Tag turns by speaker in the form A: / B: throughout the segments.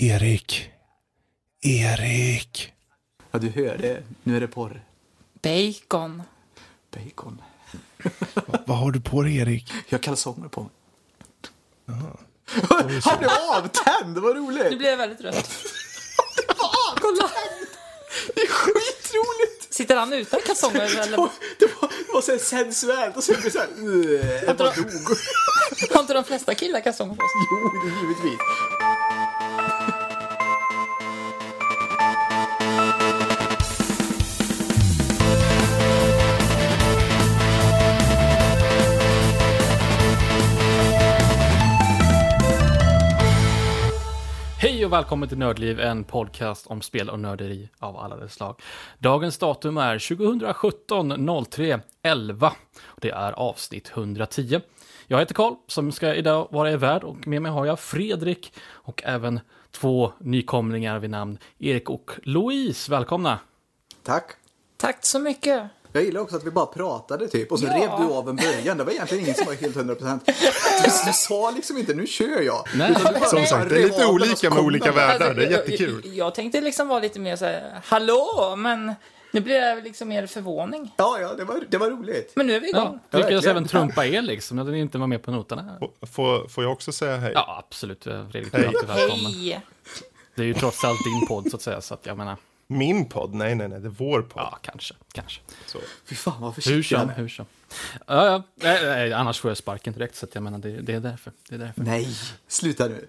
A: Erik. Erik.
B: Ja, du hör det. Nu är det porr.
C: Bacon.
B: Bacon.
A: Vad har du på dig, Erik?
B: Jag har kalsonger på mig. Han blev avtänd! Det var
C: Nu
B: roligt.
C: blev jag väldigt rött. Kolla!
B: Det är skitroligt.
C: Sitter han utan kalsonger eller
B: Det var, det var, det var så sensuellt och så blev det så här... "Ugh", Jag bara dog.
C: har inte de flesta killar kalsonger på sig?
B: Jo, det är givetvis.
D: Och välkommen till Nördliv, en podcast om spel och nörderi av alla dess slag. Dagens datum är 2017 03 11 och det är avsnitt 110. Jag heter Karl som ska idag vara er värd och med mig har jag Fredrik och även två nykomlingar vid namn Erik och Louise. Välkomna!
B: Tack.
C: Tack så mycket.
B: Jag gillar också att vi bara pratade typ och så
C: Ja.
B: rev du av en början. Det var egentligen ingen som var helt 100 procent. Du, du sa liksom inte nu kör jag.
D: Nej.
B: Bara
A: Som sagt, det är lite olika med olika världar. Det är
C: Alltså,
A: jättekul.
C: Jag, jag tänkte liksom vara lite mer så här, hallå, men nu blir det liksom mer förvåning.
B: Ja, ja, det var, det var roligt.
C: Men nu är vi
D: Ja,
C: igång.
D: lyckades
B: verkligen.
D: även trumpa er liksom, när ni inte var med på noterna.
A: Får, får jag också säga hej?
D: Ja, absolut. Fredrik,
A: Hej.
C: Hej!
D: Det är ju trots allt din podd så att säga, så att jag menar,
A: Min podd? Nej, nej, nej. Det är vår podd.
D: ja, kanske, kanske.
A: Så.
B: Fy fan vad
D: Hur
B: försiktig
D: som,
B: han är.
D: hur som. Ja, ja, nej, nej, annars får jag sparken direkt, så att jag menar, det, det är därför. Det är därför.
B: Nej, sluta nu.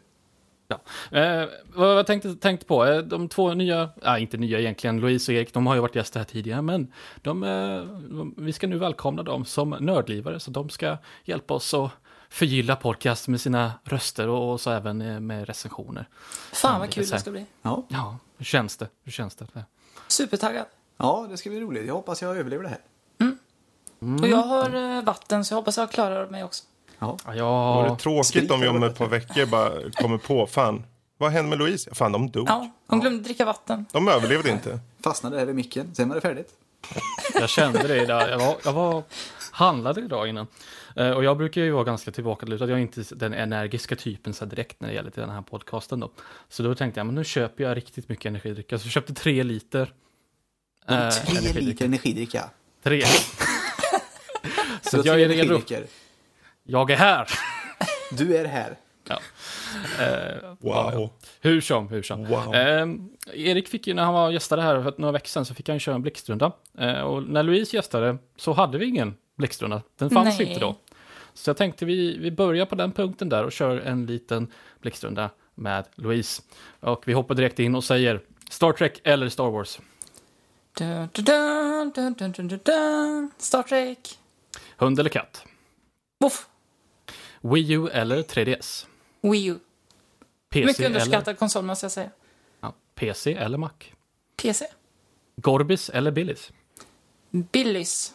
D: Ja. Eh, vad jag tänkte, tänkte på, eh, de två nya, ja, inte nya egentligen, Louise och Erik, de har ju varit gäster här tidigare, men de, eh, de, vi ska nu välkomna dem som nördlivare, så de ska hjälpa oss att förgylla podcast med sina röster och, och så även eh, med recensioner.
C: Fan vad kul
D: det
C: ska bli.
B: Ja.
D: Ja, hur känns det? Hur känns det?
C: Supertaggad.
B: ja, det ska bli roligt. Jag hoppas jag överlever det här.
C: Och jag har eh, vatten så jag hoppas jag klarar mig också.
B: Ja.
D: Ja,
A: Det tråkigt om vi om ett par veckor bara kommer på, fan, vad hände med Louise? Fan, de dog.
C: Ja, hon glömde dricka vatten.
A: De överlevde inte.
B: Fastnade där vid micken, sen var det färdigt.
D: jag kände det idag. Jag var, jag var handlade idag innan. Eh, och jag brukar ju vara ganska tillbakalutad. Jag är inte den energiska typen så direkt när det gäller till den här podcasten då. Så då tänkte jag, men nu köper jag riktigt mycket energidryck. Så jag köpte tre liter. eh,
B: Tre
D: energidryck.
B: liter energidricka.
D: Tre. så jag är redo. Jag är här.
B: Du är här.
D: Ja. Eh, ja,
A: Wow.
D: Hur som, hur som.
A: Wow.
D: Eh, Erik fick ju, när han var gästare här för några veckor sedan, så fick han ju köra en blixtrunda. Eh, och när Louise gästade så hade vi ingen blixtrunda. Den fanns
C: Nej.
D: inte då. Så jag tänkte vi, vi börjar på den punkten där och kör en liten blixtrunda med Louise. Och vi hoppar direkt in och säger Star Trek eller Star Wars.
C: Dun, dun, dun. Star Trek.
D: Hund eller katt?
C: Voff.
D: Wii U eller 3DS?
C: Wii U.
D: PC
C: Mycket
D: eller,
C: underskattad konsol måste jag säga.
D: ja, PC eller Mac?
C: PC.
D: Gorbis eller Billys?
C: Billys.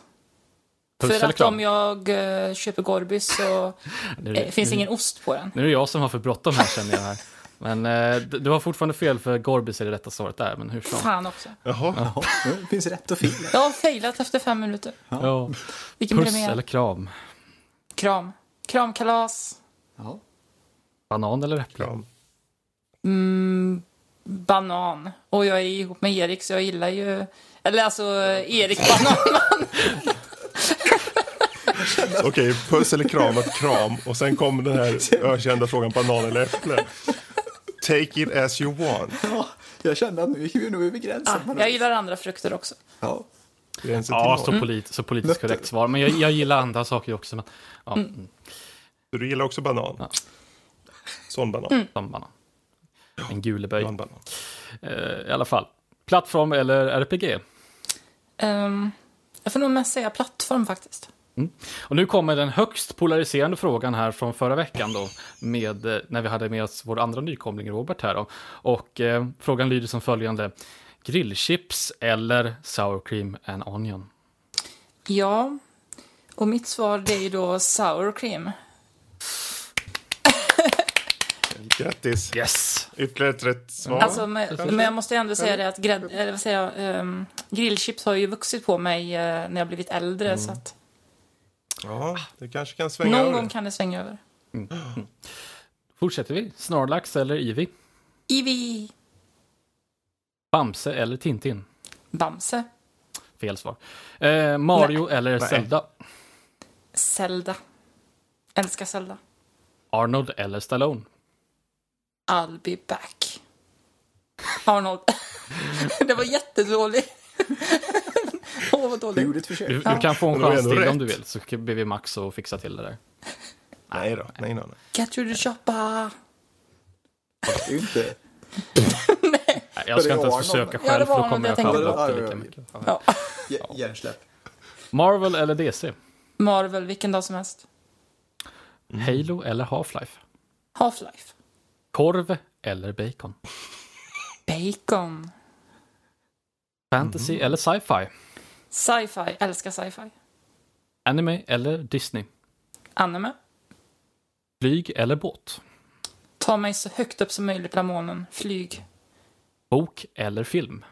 D: Puss
C: För att om jag eh, köper Gorbis så
D: Nu-
C: eh, finns
D: nu-
C: ingen ost på den.
D: Nu är det jag som har för bråttom här känner jag här. Men eh, du har fortfarande fel för Gorbis är det rätta svaret där, men hur som.
C: Fan också.
A: Jaha.
B: Ja, det finns rätt och fel.
C: Jag har failat efter fem minuter.
D: Ja.
C: Vilken
D: Puss eller kram?
C: Kram. Kramkalas.
B: Ja.
D: Banan eller äpple?
A: Kram.
C: Mm, banan. Och jag är ihop med Erik så jag gillar ju... Eller alltså Erik Banan.
A: Okej, puss eller kram, ett kram. Och sen kommer den här ökända frågan, banan eller äpple. Take it as you want.
B: ja, jag kände att nu gick vi nog över gränsen.
C: ah, jag gillar andra frukter också.
B: Ja.
A: Gränsen
D: Ja,
A: till
D: så, polit, så politiskt korrekt svar. Men jag, jag gillar andra saker också. Men, ja, mm.
A: Så du gillar också banan?
D: Ja.
A: Sån banan.
D: som banan. En guleböj.
A: Banan.
D: Eh, I alla fall. Plattform eller RPG?
C: Ehm, jag får nog mest säga plattform faktiskt.
D: Och nu kommer den högst polariserande frågan här från förra veckan då, med, eh, när vi hade med oss vår andra nykomling Robert här då. Och eh, frågan lyder som följande. Grillchips eller sour cream and onion?
C: Ja, och mitt svar det är ju då sour cream.
A: Grattis.
D: Yes!
A: Ytterligare ett rätt svar.
C: Alltså, men, men jag måste ändå säga det att grädd, eller vad säger jag, ehm, grillchips har ju vuxit på mig eh, när jag blivit äldre. Så att
A: Ja, det kanske kan svänga
C: någon
A: över.
C: gång kan det svänga över.
D: Fortsätter vi. Snorlax eller Eevee?
C: Eevee.
D: Bamse eller Tintin?
C: Bamse.
D: Fel svar. Eh, Mario eller
A: Nej.
D: Zelda?
C: Zelda. Älskar Zelda.
D: Arnold eller Stallone?
C: I'll be back. Arnold. det var jättedåligt. Åh, vad
B: Du
C: dåligt.
B: gjorde ett försök.
D: Du, du kan få en chans till om du vill, så ber vi Max att fixa till det där.
A: Nej då, nej, nej,
C: to the shoppa.
B: Ju inte...
D: Nej, jag ska inte ens försöka
C: Ja,
D: själv,
C: var
D: för då kommer jag
B: på.
D: upp det
B: Ja, ja,
D: lika
B: ja.
D: mycket.
C: Ja.
B: Hj- Hjärnsläpp.
D: Marvel eller DC?
C: Marvel, vilken dag som helst.
D: Halo eller Half-Life?
C: Half-Life.
D: Korv eller bacon?
C: Bacon.
D: Fantasy eller sci-fi?
C: Sci-fi. Älskar sci-fi.
D: Anime eller Disney?
C: Anime.
D: Flyg eller båt?
C: Ta mig så högt upp som möjligt på månen. Flyg.
D: Bok eller film?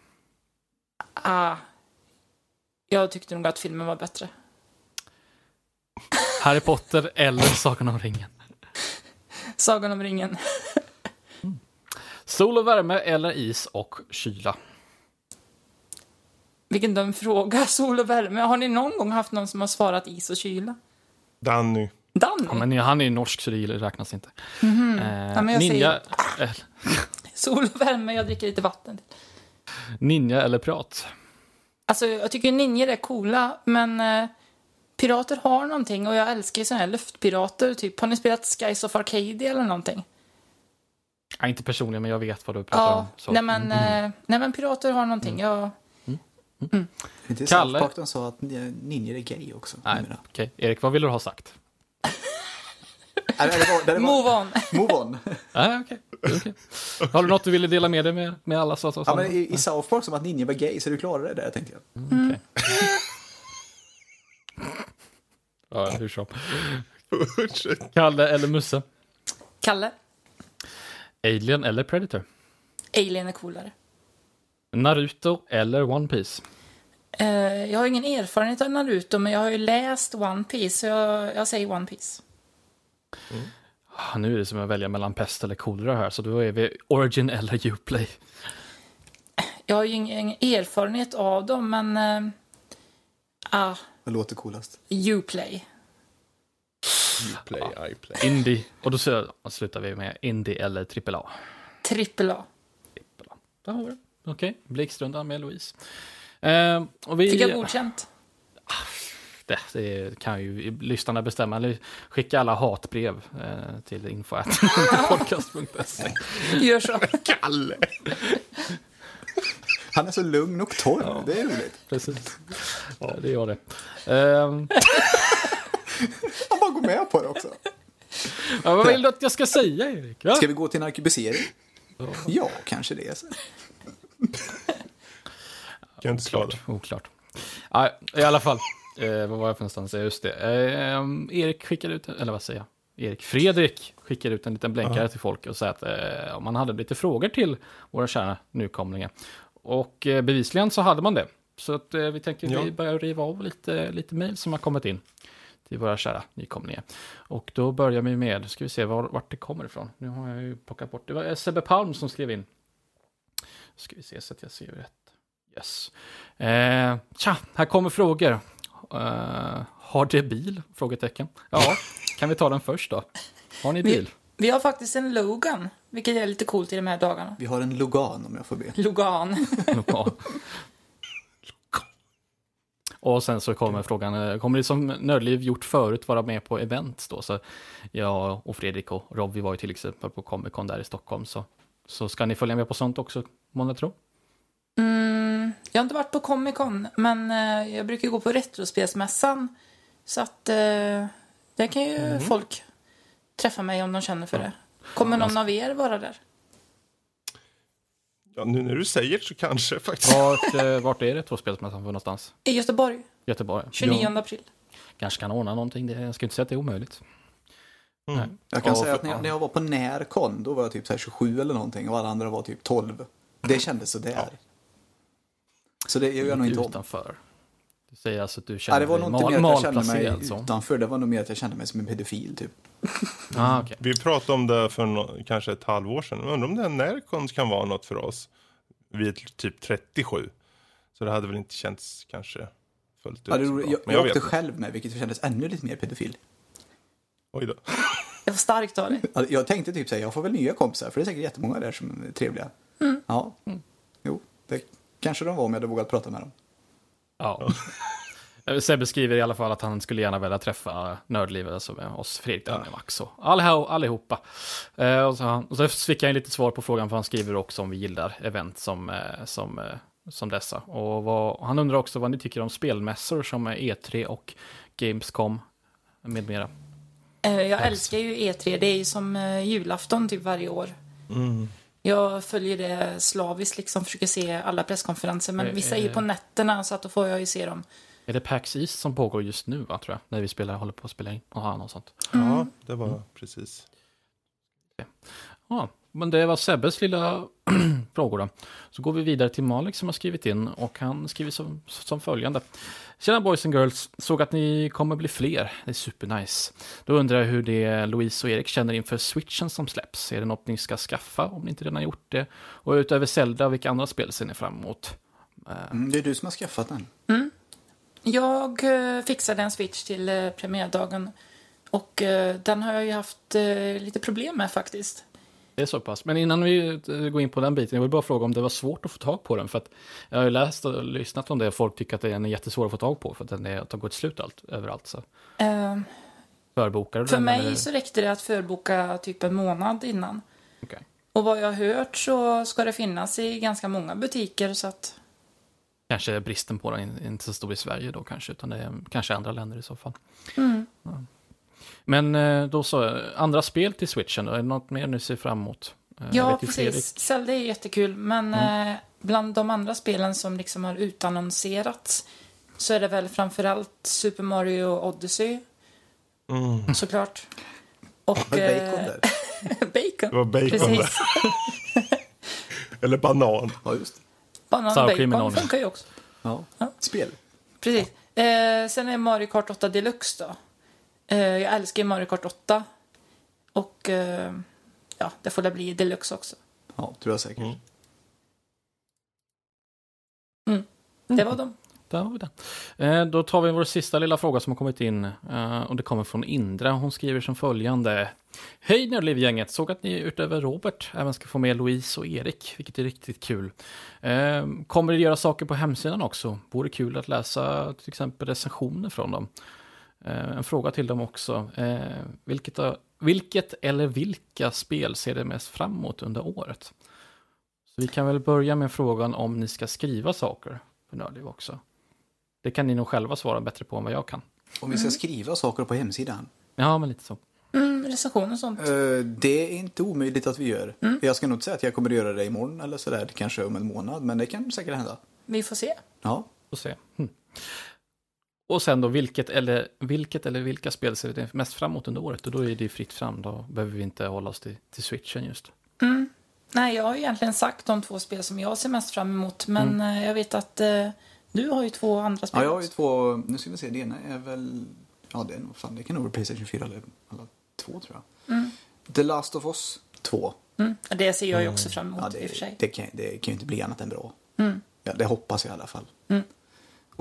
C: Ah. Jag tyckte nog att filmen var bättre.
D: Harry Potter eller Sagan om ringen?
C: Sagan om ringen.
D: Sol och värme eller is och kyla?
C: Vilken dum fråga. Sol och värme. Har ni någon gång haft någon som har svarat is och kyla?
A: Danny.
C: Danny?
D: Ja, men han är ju norsk så det räknas inte. Eh,
C: Ja, men jag
D: ninja, eh,
C: Sol och värme. Jag dricker lite vatten.
D: ninja eller pirat?
C: Alltså, jag tycker ninjor är coola, men eh, pirater har någonting och jag älskar ju såna här luftpirater. Typ, har ni spelat Skies of Arcadia eller någonting?
D: Ja, inte personligen, men jag vet vad du pratar
C: Ja,
D: om. Så.
C: nej men, eh, nej men pirater har någonting. Jag,
B: Inte
D: Kalle?
B: South Park de sa att ni- ninjor är gay också.
D: Nej, okej. Erik, vad vill du ha sagt?
B: Nej, det var, det var,
C: move on.
B: Move on.
D: Nej, okej. okej. Har du något du ville dela med dig med, med alla? Så, så,
B: Ja, men i, I South Park som att ninjor var gay, så du klarade det där tänkte jag.
D: Okej. ja, hur som. Kalle eller Musse?
C: Kalle,
D: Alien eller Predator?
C: Alien är coolare.
D: Naruto eller One Piece?
C: Eh, jag har ingen erfarenhet av Naruto, men jag har ju läst One Piece, så jag, jag säger One Piece.
D: Ah, Nu är det som att välja mellan pest eller kolera här, så då är vi Origin eller Uplay.
C: Jag har ju ingen erfarenhet av dem, men... Eh, ah,
B: Vad låter coolast?
C: Uplay.
A: You play, I play.
D: Indie, och då slutar vi med Indie eller AAA.
C: Trippel A.
D: AAA. Där har vi det. Okej, Blixtrundan med Louise. Eh, och vi,
C: Fick jag godkänt?
D: det, det kan ju lyssnarna bestämma. Skicka alla hatbrev eh, till info.podcast.se.
C: Gör så.
A: Kalle!
B: Han är så lugn och torr, det är roligt.
D: Precis. Ja, det gör det. Ehm,
B: Han bara går med på det också.
D: ja, vad vill du att jag ska säga, Erik? Ja?
B: Ska vi gå till en arkebusering? Ja, kanske det.
A: Kan inte skada.
D: Oklart. Oklart. Ja, I alla fall, eh, vad var jag för någonstans? Just det. Eh, Erik skickade ut, eller vad säger jag? Erik Fredrik skickade ut en liten blänkare till folk och sa att eh, om man hade lite frågor till våra kära nykomlingar. Och eh, bevisligen så hade man det. Så att eh, vi tänker
A: Ja.
D: vi börjar riva av lite, lite mejl som har kommit in till våra kära nykomlingar. Och då börjar vi med, ska vi se var, vart det kommer ifrån. Nu har jag ju plockat bort, det var eh, Sebbe Palm som skrev in. Ska vi se så att jag ser rätt. Yes. Eh, tja, här kommer frågor. Eh, har det bil? Frågetecken. Ja, kan vi ta den först då? Har ni bil?
C: Vi har faktiskt en Logan, vilket är lite coolt i de här dagarna.
B: Vi har en Logan om jag får be.
C: Logan.
D: Ja. Och sen så kommer frågan, eh, kommer det som Nördliv gjort förut vara med på events då? Så jag och Fredrik och Rob, vi var ju till exempel på Comic Con där i Stockholm. Så, så ska ni följa med på sånt också, många tro?
C: Mm, jag har inte varit på Comic Con, men eh, jag brukar gå på Retrospelsmässan. Så att eh, där kan ju folk träffa mig om de känner för det. Kommer någon av er vara där?
A: Ja, nu när du säger så kanske faktiskt.
D: Vart, eh, vart är det tvåspelsmässan för någonstans?
C: I Göteborg,
D: Göteborg?
C: 29 april.
D: Kanske kan ordna någonting, det, jag ska inte säga att det är omöjligt.
A: Mm.
B: Jag kan
D: Ja,
B: säga
D: för-
B: att när jag, när jag var på Närcon, då var jag typ så här 27 eller någonting och alla andra var typ 12. Det kändes sådär. Så det gör jag nog inte om.
D: Utanför. Du säger alltså att du
B: Ja,
D: känner
B: det var
D: dig
B: nog inte mer att jag kände mig
D: malplacerad så.
B: utanför, det var nog mer att jag kände mig som en pedofil typ.
D: Ah, okej.
A: Vi pratade om det för nå- kanske ett halvår sedan. Undrar om den Närcon kan vara något för oss. Vi är typ 37. Så det hade väl inte känts kanske fullt ut
B: Ja, det, jag, jag,
A: jag
B: åkte själv med, vilket kändes ännu lite mer pedofil.
A: Oj då.
C: Det var starkt av dig.
B: Ja, Jag tänkte typ säga, jag får väl nya kompisar, för det är säkert jättemånga där som är trevliga. Ja, jo, det kanske de var om jag hade vågat prata med dem.
D: Ja. Sebbe skriver i alla fall att han skulle gärna vilja träffa Nördlivet, alltså med oss, Fredrik, Daniel, Max och allihopa. Eh, och, så, han- och så fick jag lite svar på frågan, för han skriver också om vi gillar event som, eh, som, eh, som dessa. Och vad, han undrar också vad ni tycker om spelmässor som är E3 och Gamescom med mera.
C: Eh, Jag älskar ju E3. Det är ju som eh, julafton typ varje år. Jag följer det slaviskt, liksom försöker se alla presskonferenser. Men
D: Eh,
C: vissa är ju på nätterna, så att då får jag ju se dem.
D: Är det PAX East som pågår just nu, va, tror jag? När vi spelar, håller på att spela in. Aha, något sånt.
A: Ja, det var precis.
D: Ja, men det var Sebbes lilla frågor då. Så går vi vidare till Malik som har skrivit in och han skriver som, som följande. Tjena boys and girls, såg att ni kommer bli fler. Det är supernice. Då undrar jag hur det Louise och Erik känner inför switchen som släpps. Är det något ni ska skaffa om ni inte redan har gjort det? Och utöver Zelda, vilka andra spel ser ni fram emot?
B: Mm, det är du som har skaffat den.
C: Jag eh, fixade en switch till eh, premiärdagen. Och eh, den har jag ju haft eh, lite problem med faktiskt.
D: Det är så pass. Men innan vi går in på den biten, jag vill bara fråga om det var svårt att få tag på den. För att jag har ju läst och lyssnat om det och folk tycker att den är jättesvår att få tag på för att den är, att har gått slut allt, överallt. Så.
C: Eh,
D: Förbokar
C: för
D: den?
C: mig
D: eller?
C: så räckte det att förboka typ en månad innan.
D: Okej.
C: Och vad jag har hört så ska det finnas i ganska många butiker så att
D: Kanske bristen på den in- inte så stor i Sverige då kanske, utan det är kanske andra länder i så fall.
C: Mm.
D: Ja. Men eh, då så, andra spel till switchen då? Är det något mer ni ser fram emot? Eh,
C: Ja, precis. Zelda är jättekul, men eh, bland de andra spelen som liksom har utannonserats så är det väl framförallt Super Mario Odyssey,
A: Mm.
C: såklart. Och...
B: Bacon där.
C: bacon.
A: Det var bacon
C: Precis.
A: där. Eller banan.
B: Ja, just det.
C: Banan och bacon funkar ju också.
B: Ja.
C: Ja.
B: Spel.
C: Precis. Eh, sen är Mario Kart 8 Deluxe då. Eh, jag älskar ju Mario Kart 8. Och eh, ja, det får det bli Deluxe också.
B: Ja, tror jag säkert.
A: Mm.
C: Det var de.
D: Där har vi den. Eh, då tar vi vår sista lilla fråga som har kommit in. Och det kommer från Indra. Hon skriver som följande. Hej Nördliv-gänget! Såg att ni utöver Robert även ska få med Louise och Erik, vilket är riktigt kul. Kommer det göra saker på hemsidan också? Vore kul att läsa till exempel recensioner från dem. Eh, en fråga till dem också. Eh, vilket, vilket eller vilka spel ser det mest fram emot under året? Så vi kan väl börja med frågan om ni ska skriva saker för Nördliv också. Det kan ni nog själva svara bättre på än vad jag kan.
B: Om vi ska skriva saker på hemsidan.
D: Ja, men lite så.
C: Mm, recensioner och sånt.
B: Eh, det är inte omöjligt att vi gör. Jag ska nog inte säga att jag kommer att göra det imorgon eller sådär, kanske om en månad, men det kan säkert hända.
C: Vi får se.
B: Ja.
D: Får se. Hm. Och sen då, vilket eller, vilket eller vilka spel ser vi mest fram emot under året? Och då är det ju fritt fram, då behöver vi inte hålla oss till, till switchen just.
C: Mm. Nej, jag har ju egentligen sagt de två spel som jag ser mest fram emot. Men eh, jag vet att eh, du har ju två andra spel
B: ja, jag har ju två, nu ska vi se, det ena är väl, ja det är nog, fan det kan nog vara Playstation 4 eller alla två tror jag.
C: Mm.
B: The Last of Us 2.
C: Mm. Det ser jag ju också fram emot
B: Ja,
C: i och för sig.
B: det, det, kan, det kan ju inte bli annat än bra.
C: Mm.
B: Ja, det hoppas jag i alla fall.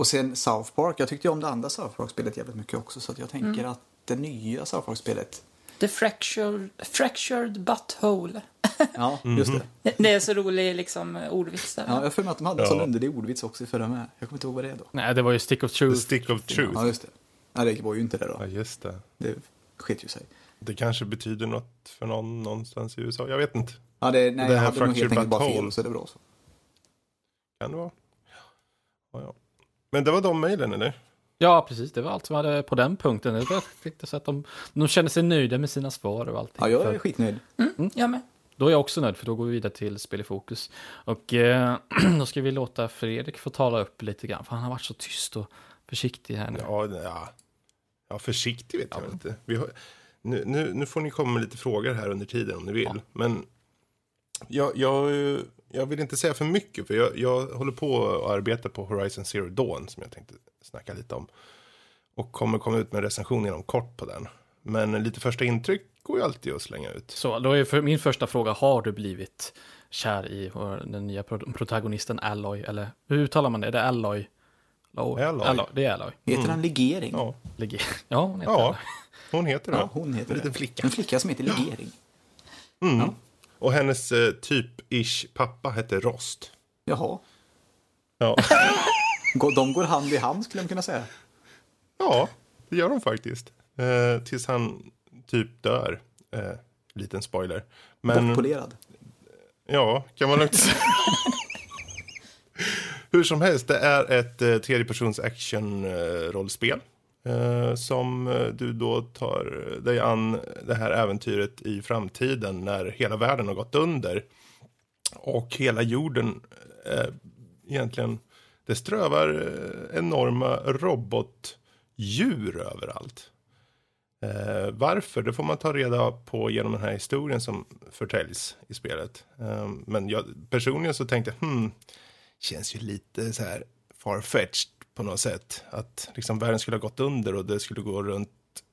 B: Och sen South Park, jag tyckte ju om det andra South Park-spelet jävligt mycket också, så att jag tänker
C: Mm.
B: att det nya South Park-spelet,
C: The fractured, fractured butthole.
B: ja, just det.
C: Det- Det är så rolig liksom, ordvits där.
B: Ja, jag för mig att de hade en
A: Ja.
B: sån underlig ordvits också i förra med. Jag kommer inte ihåg vad det är då.
D: Nej, det var ju Stick of
A: The
D: Truth.
A: stick of truth.
B: Ja, just det. Nej, det var ju inte det
A: Ja,
B: då.
A: just det.
B: Det sket ju sig.
A: Det kanske betyder något för någon någonstans i USA. Jag vet inte.
B: Ja, det, nej,
A: Det
B: jag
A: här
B: hade nog helt enkelt bara fel, så det är bra så.
A: Kan det vara? Ja, ja. Men det var de mejlen, eller?
D: Ja, precis. Det var allt som hade på den punkten. Det var, jag så att de, de kände sig nöjda med sina svar och allting.
B: Ja, jag är
D: För-
B: skitnöjd.
C: Jag med.
D: Då är jag också nöjd, för då går vi vidare till spel i fokus. Och eh, då ska vi låta Fredrik få tala upp lite grann, för han har varit så tyst och försiktig här nu.
A: Ja, ja. ja försiktig vet jag inte. Vi har, nu, nu, nu får ni komma med lite frågor här under tiden om ni vill. Men jag, jag, jag vill inte säga för mycket, för jag, jag håller på att arbeta på Horizon Zero Dawn, som jag tänkte snacka lite om. Och kommer komma ut med en recension inom kort på den. Men lite första intryck går ju alltid att slänga ut.
D: Så då är för min första fråga, har du blivit kär i den nya pro- protagonisten Alloy? Eller hur uttalar man det? Är det Alloy? Alloy.
A: Alloy.
D: Det är Alloy.
B: Heter han Legering?
A: Ja,
D: Lege- Ja, hon heter
A: ja
D: Alloy.
A: hon heter det.
B: Ja, hon heter
A: En liten flicka.
B: En flicka som heter Legering.
A: Mm. Och hennes eh, typ-ish pappa hette Rost.
B: Jaha.
A: Ja.
B: De går hand i hand skulle man kunna säga.
A: ja, det gör de faktiskt. Eh, tills han typ dör. Eh, liten spoiler. Men,
B: Bortpolerad.
A: ja, kan man lugnt säga. Hur som helst, det är ett eh, tredjepersons action-rollspel. Eh, som eh, du då tar dig an det här äventyret i framtiden när hela världen har gått under. Och hela jorden eh, egentligen, det strövar eh, enorma robotdjur överallt. Eh, varför? Det får man ta reda på genom den här historien som förtäljs i spelet. Eh, men jag, personligen så tänkte jag, hmm, känns ju lite så här farfetched på något sätt. Att liksom världen skulle ha gått under och det skulle gå runt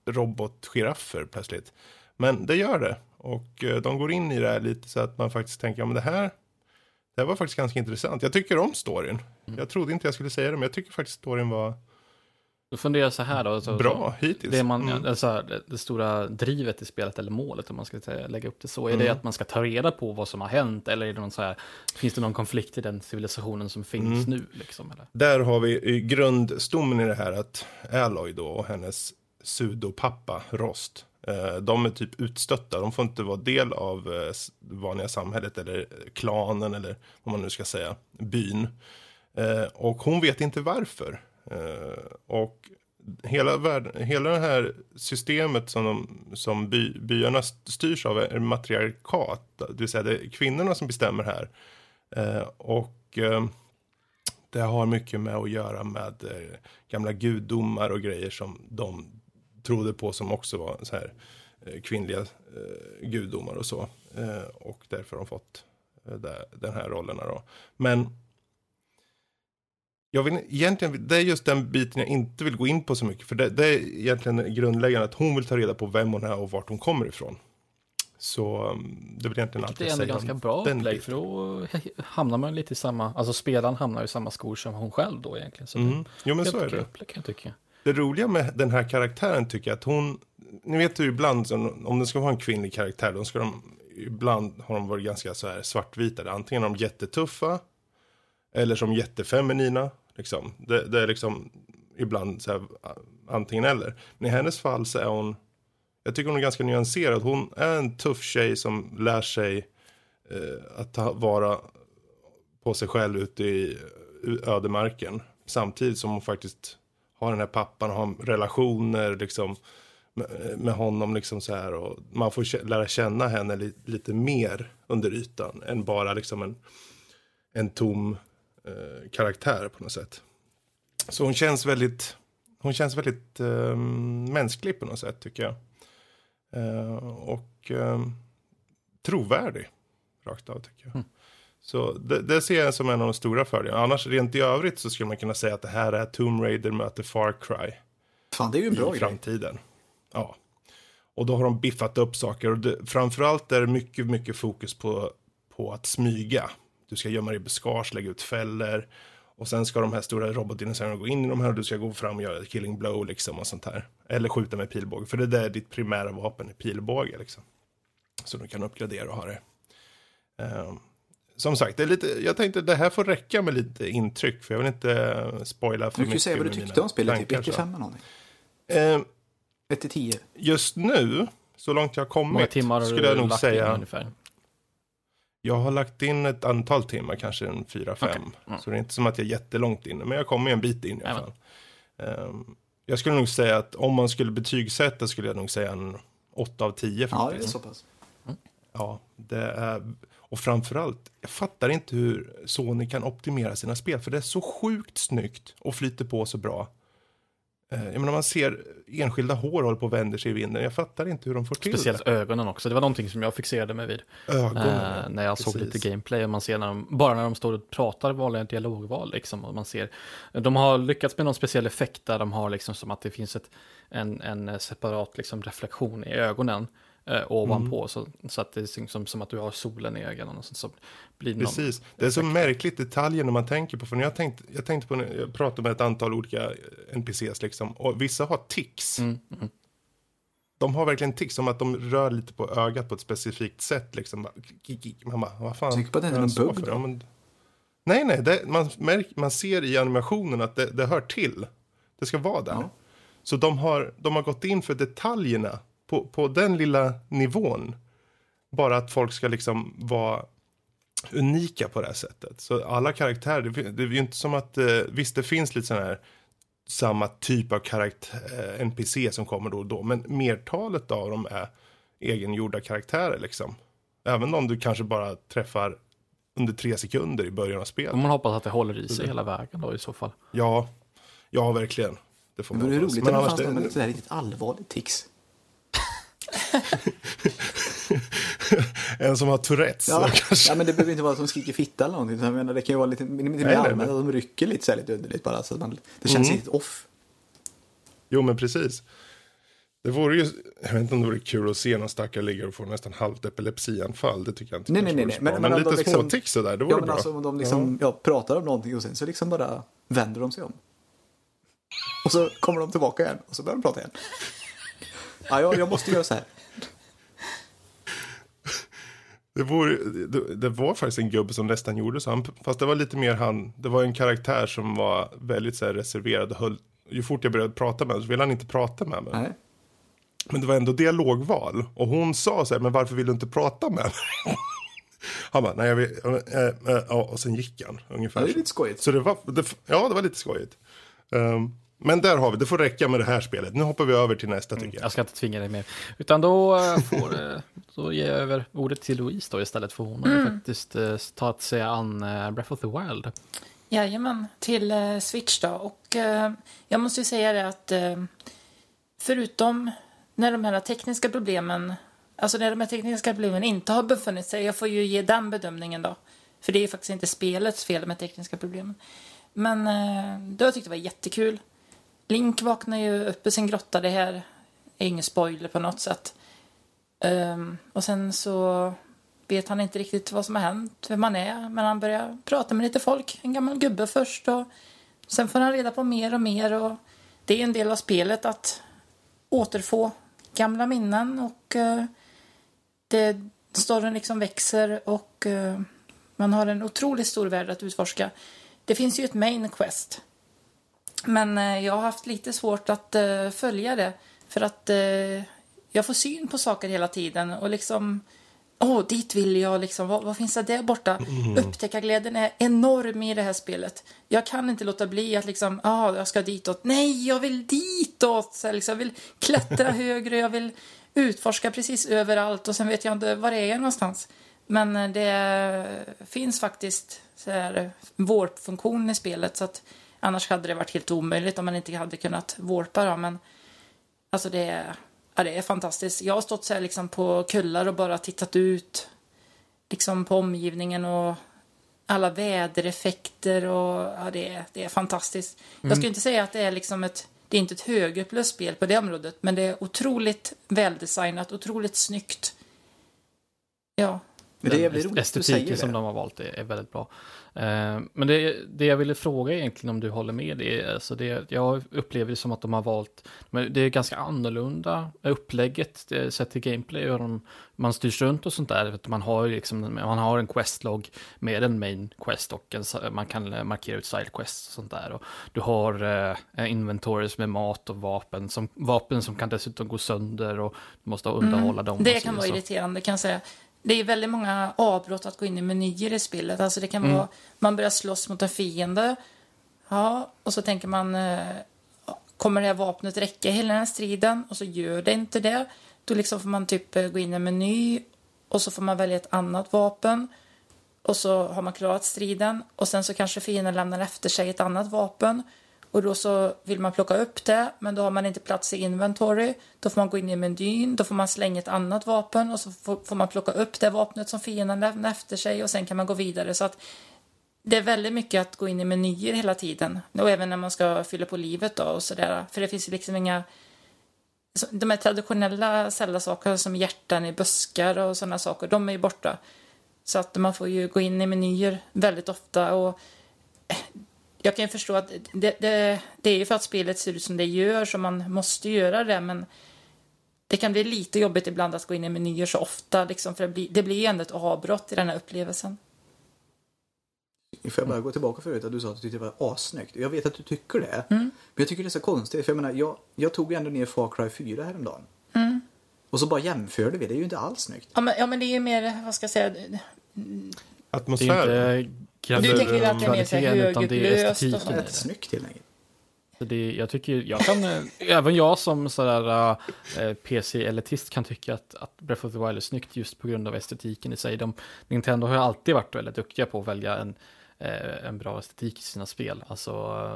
A: robotgiraffer plötsligt. Men det gör det. Och eh, de går in i det här lite så att man faktiskt tänker, ja men det här, det här var faktiskt ganska intressant. Jag tycker om storyn. Jag trodde inte jag skulle säga det, men jag tycker faktiskt storyn var
D: Då funderar jag så här då. Så,
A: bra hittills.
D: Det, man,
A: Mm.
D: alltså, det, stora drivet i spelet, eller målet om man ska säga, lägga upp det så, är
A: Mm.
D: det att man ska ta reda på vad som har hänt? Eller är det någon så här, finns det någon konflikt i den civilisationen som finns
A: Mm.
D: nu? Liksom, eller?
A: Där har vi grundstommen i det här att Alloy då och hennes sudopappa Rost. Eh, de är typ utstötta. De får inte vara del av eh, vanliga samhället eller klanen eller vad man nu ska säga, byn. Eh, och hon vet inte varför. Eh, och hela, världen, hela det här systemet som, de, som by, byarna styrs av är matriarkat. Det vill säga det är kvinnorna som bestämmer här. Eh, och eh, det har mycket med att göra med eh, gamla gudomar och grejer som de trodde på som också var så här eh, kvinnliga eh, gudomar och så. Eh, och därför har de fått eh, där, den här rollerna då. Men jag vill egentligen, det är just den biten jag inte vill gå in på så mycket. För det, det är egentligen grundläggande att hon vill ta reda på vem hon är och vart hon kommer ifrån. Så um, det är väl egentligen allt
D: Det är
A: jag säger
D: ganska
A: om
D: bra
A: den
D: upplägg, för då hamnar man lite i samma, alltså spelaren hamnar i samma skor som hon själv då egentligen. Så
A: Mm. Jo men
D: det
A: så
D: är
A: är det.
D: upplägg jag tycka.
A: Det roliga med den här karaktären tycker jag att hon, ni vet ju ibland om det ska vara en kvinnlig karaktär, då ska de, ibland har de varit ganska så här svartvita. Antingen är de jättetuffa, eller som jättefeminina. Liksom. Det, det är liksom ibland så här, antingen eller. Men i hennes fall så är hon, jag tycker hon är ganska nyanserad. Hon är en tuff tjej som lär sig eh, att ta, vara på sig själv ute i ödemarken. Samtidigt som hon faktiskt har den här pappan och har relationer liksom med, med honom liksom så här och man får lära känna henne li, lite mer under ytan än bara liksom en, en tom eh, karaktär på något sätt. Så hon känns väldigt, hon känns väldigt eh, mänsklig på något sätt tycker jag. Eh, och eh, trovärdig rakt av tycker jag. Så det, det ser jag som en av de stora fördelarna. Annars rent i övrigt så skulle man kunna säga att det här är Tomb Raider möter Far Cry
B: Fan, det är ju en bra
A: i
B: grej.
A: framtiden. Ja. Och då har de biffat upp saker. Och det, framförallt är det mycket, mycket fokus på, på att smyga. Du ska gömma dig i buskage, lägga ut fällor. Och sen ska de här stora robotdinosaurierna gå in i de här och du ska gå fram och göra ett killing blow liksom och sånt här. Eller skjuta med pilbåge. För det där är ditt primära vapen, är pilbåge liksom. Så du kan uppgradera och ha det. Ehm, som sagt, det är lite, jag tänkte det här får räcka med lite intryck. För jag vill inte eh, spoila för
B: Du kan ju
A: mycket.
B: säga vad du tyckte om spelet, typ
A: tankar,
B: 1 till
A: så.
B: 5 eller någonting.
A: Ehm,
B: 1 till 10.
A: Just nu, så långt jag har kommit,
D: timmar
A: skulle jag nog
D: lagt in
A: säga.
D: ungefär?
A: Jag har lagt in ett antal timmar, kanske en fyra, fem.
D: Okej, ja.
A: Så det är inte som att jag är jättelångt inne, men jag kommer en bit in i alla fall. Ehm, jag skulle nog säga att om man skulle betygsätta skulle jag nog säga en 8 av 10
B: Ja, det är
A: faktiskt.
B: så pass.
A: Ja, det är... Och framförallt, jag fattar inte hur Sony kan optimera sina spel, för det är så sjukt snyggt och flyter på så bra. Eh, jag menar man ser enskilda hår håller på och vänder sig i vinden. Jag fattar inte hur de får till
D: Speciellt
A: det.
D: ögonen också. Det var någonting som jag fixerade mig vid.
A: Ögonen.
D: Eh, när jag såg
A: Precis.
D: lite gameplay och man ser när de, bara när de står och pratar vanliga dialogval liksom. Och man ser, de har lyckats med någon speciell effekt där de har liksom som att det finns ett, en, en separat liksom reflektion i ögonen. Eh, ovanpå
A: Mm.
D: så, så att det är som, som att du har solen i ögonen och sånt, så blir det någon
A: Precis. Det är så märkligt detaljer när man tänker på. För när jag tänkte, jag tänkte på, när jag pratade med ett antal olika NPCs liksom. Och vissa har tics.
D: Mm, mm.
A: De har verkligen tics. Som att de rör lite på ögat på ett specifikt sätt liksom. Man bara, vad fan.
B: Tycker på att det är någon
A: så
B: bugg
A: för?
B: då?
A: Ja, men... Nej, nej. Det, man, märk, man ser i animationen att det, det hör till. Det ska vara där.
B: Ja.
A: Så de har, de har gått in för detaljerna på, på den lilla nivån. Bara att folk ska liksom vara unika på det här sättet. Så alla karaktärer, det, det är ju inte som att, eh, visst det finns lite sådana här samma typ av karaktär, eh, NPC som kommer då och då, men mertalet av dem är egengjorda karaktärer liksom. Även om du kanske bara träffar under tre sekunder i början av spelet.
D: Och man hoppas att det håller i sig hela vägen då i så fall.
A: Ja, ja verkligen. Det får
B: Det
A: man
B: roligt
A: Men
B: om det fanns någon med
A: det,
B: så här riktigt allvarligt tics.
A: en som har Tourettes
B: Ja, ja, men det behöver inte vara att de skriker fitta eller någonting. Jag menar, det kan ju vara lite, lite mer
A: nej,
B: allmänt att de rycker lite, så här, lite underligt bara. Så att man, det känns
A: Mm.
B: riktigt off.
A: Jo, men precis. Det vore ju, jag vet inte om det vore kul att se någon stackare ligga och få nästan halvt epilepsianfall. Det tycker jag inte
B: Nej, nej, nej,
A: så
B: men- men
A: men, lite
B: liksom-
A: små tics sådär, det vore
B: Ja, men
A: bra.
B: alltså om de liksom, ja. pratar om någonting och sen så liksom bara vänder de sig om. Och så kommer de tillbaka igen och så börjar de prata igen. Ja, jag, jag måste göra så här.
A: Det, vore, det, det var faktiskt en gubbe som nästan gjorde så. Han, fast det var lite mer han. Det var en karaktär som var väldigt så här, reserverad. Och höll, ju fort jag började prata med honom så ville han inte prata med mig.
B: Nej.
A: Men det var ändå dialogval. Och hon sa så här, men varför vill du inte prata med mig? Han bara, nej jag vill, äh, äh, äh, och sen gick han ungefär.
B: Ja, det är lite skojigt.
A: Så det var, det, ja det var lite skojigt. Ehm, men där har vi, det får räcka med det här spelet. Nu hoppar vi över till nästa tycker jag.
D: Jag ska inte tvinga dig mer. Utan då eh, får eh, då ger jag över ordet till Louise då istället för hon har ju faktiskt eh, tagit sig an eh, Breath of the Wild.
C: Jajamän, till eh, Switch då. Och eh, jag måste ju säga det att eh, förutom när de här tekniska problemen, alltså när de här tekniska problemen inte har befunnit sig, jag får ju ge den bedömningen då. För det är ju faktiskt inte spelets fel med tekniska problemen. Men eh, det har jag tyckt det var jättekul. Link vaknar ju upp i sin grotta, det här är ingen spoiler på något sätt. Um, och sen så vet han inte riktigt vad som har hänt, vem han är. Men han börjar prata med lite folk, en gammal gubbe först. Och sen får han reda på mer och mer. Och det är en del av spelet att återfå gamla minnen. Och uh, det, storyn liksom växer och uh, man har en otroligt stor värld att utforska. Det finns ju ett main quest. Men eh, jag har haft lite svårt att eh, följa det. För att eh, jag får syn på saker hela tiden och liksom Åh, dit vill jag liksom. Vad, vad finns det där borta? Upptäckarglädjen är enorm i det här spelet. Jag kan inte låta bli att liksom, ja, ah, jag ska ditåt. Nej, jag vill ditåt! Så liksom, jag vill klättra högre, jag vill utforska precis överallt och sen vet jag inte var är jag någonstans. Men det finns faktiskt så här warp-funktion i spelet så att annars hade det varit helt omöjligt om man inte hade kunnat warpa då, men alltså det är, ja, det är fantastiskt. Jag har stått så här liksom på kullar och bara tittat ut liksom på omgivningen och alla vädereffekter och ja, det, är, det är fantastiskt. Jag skulle inte säga att det är liksom ett det är inte ett högupplöst spel på det området, men det är otroligt väldesignat, otroligt snyggt. Ja,
B: Men det är
D: estetiken som
B: det.
D: de har valt är, är väldigt bra. Eh, men det, det jag ville fråga egentligen om du håller med, det är, alltså det, jag upplever det som att de har valt, men det är ganska annorlunda upplägget, det, sett till gameplay, och de, man styrs runt och sånt där, man har liksom, man har en questlog med en main quest och en, man kan markera ut side quests och sånt där. Och du har eh, inventories med mat och vapen, som, vapen som kan dessutom gå sönder och du måste underhålla dem. och
C: Mm. Det
D: så-
C: kan vara
D: så.
C: irriterande kan jag säga. Det är väldigt många avbrott att gå in i menyer i spelet. Alltså det kan
D: Mm.
C: vara, man börjar slåss mot en fiende. Ja, och så tänker man, eh, kommer det här vapnet räcka hela den här striden? Och så gör det inte det. Då liksom får man typ eh, gå in i en meny och så får man välja ett annat vapen. Och så har man klarat striden och sen så kanske fienden lämnar efter sig ett annat vapen. Och då så vill man plocka upp det, men då har man inte plats i inventory. Då får man gå in i menyn, då får man slänga ett annat vapen och så får, man plocka upp det vapnet som fienden lämnar efter sig och sen kan man gå vidare. Så att det är väldigt mycket att gå in i menyer hela tiden. Och även när man ska fylla på livet då och sådär. För det finns ju liksom inga... De här traditionella Zelda-saker som hjärtan i buskar och sådana saker, de är ju borta. Så att man får ju gå in i menyer väldigt ofta och jag kan ju förstå att det, det, det är ju för att spelet ser ut som det gör så man måste göra det men det kan bli lite jobbigt ibland att gå in i menyer så ofta liksom, för det blir, det blir ju ändå ett avbrott i den här upplevelsen.
B: Får jag bara gå tillbaka förut att du sa att du tyckte det var assnyggt. Jag vet att du tycker det. Men jag tycker det är så konstigt. För jag menar, jag, jag tog ju ändå ner Far Cry 4 häromdagen. Och så bara jämförde vi. Det är ju inte alls snyggt.
C: Ja men, ja, men det är ju mer, vad ska jag säga,
D: Det
A: Atmosfär.
D: är inte
C: Du tänker väl att det är mer så här
D: kvaliteten, utan det är
C: högljutt och
D: estetiken.
C: sånt?
D: i
B: Rätt
D: det.
B: snyggt helt enkelt.
D: Det, jag tycker, jag kan, eh, även jag som sådär äh, PC-elitist kan tycka att, att Breath of the Wild är snyggt just på grund av estetiken i sig. De, Nintendo har ju alltid varit väldigt duktiga på att välja en, eh, en bra estetik i sina spel. Alltså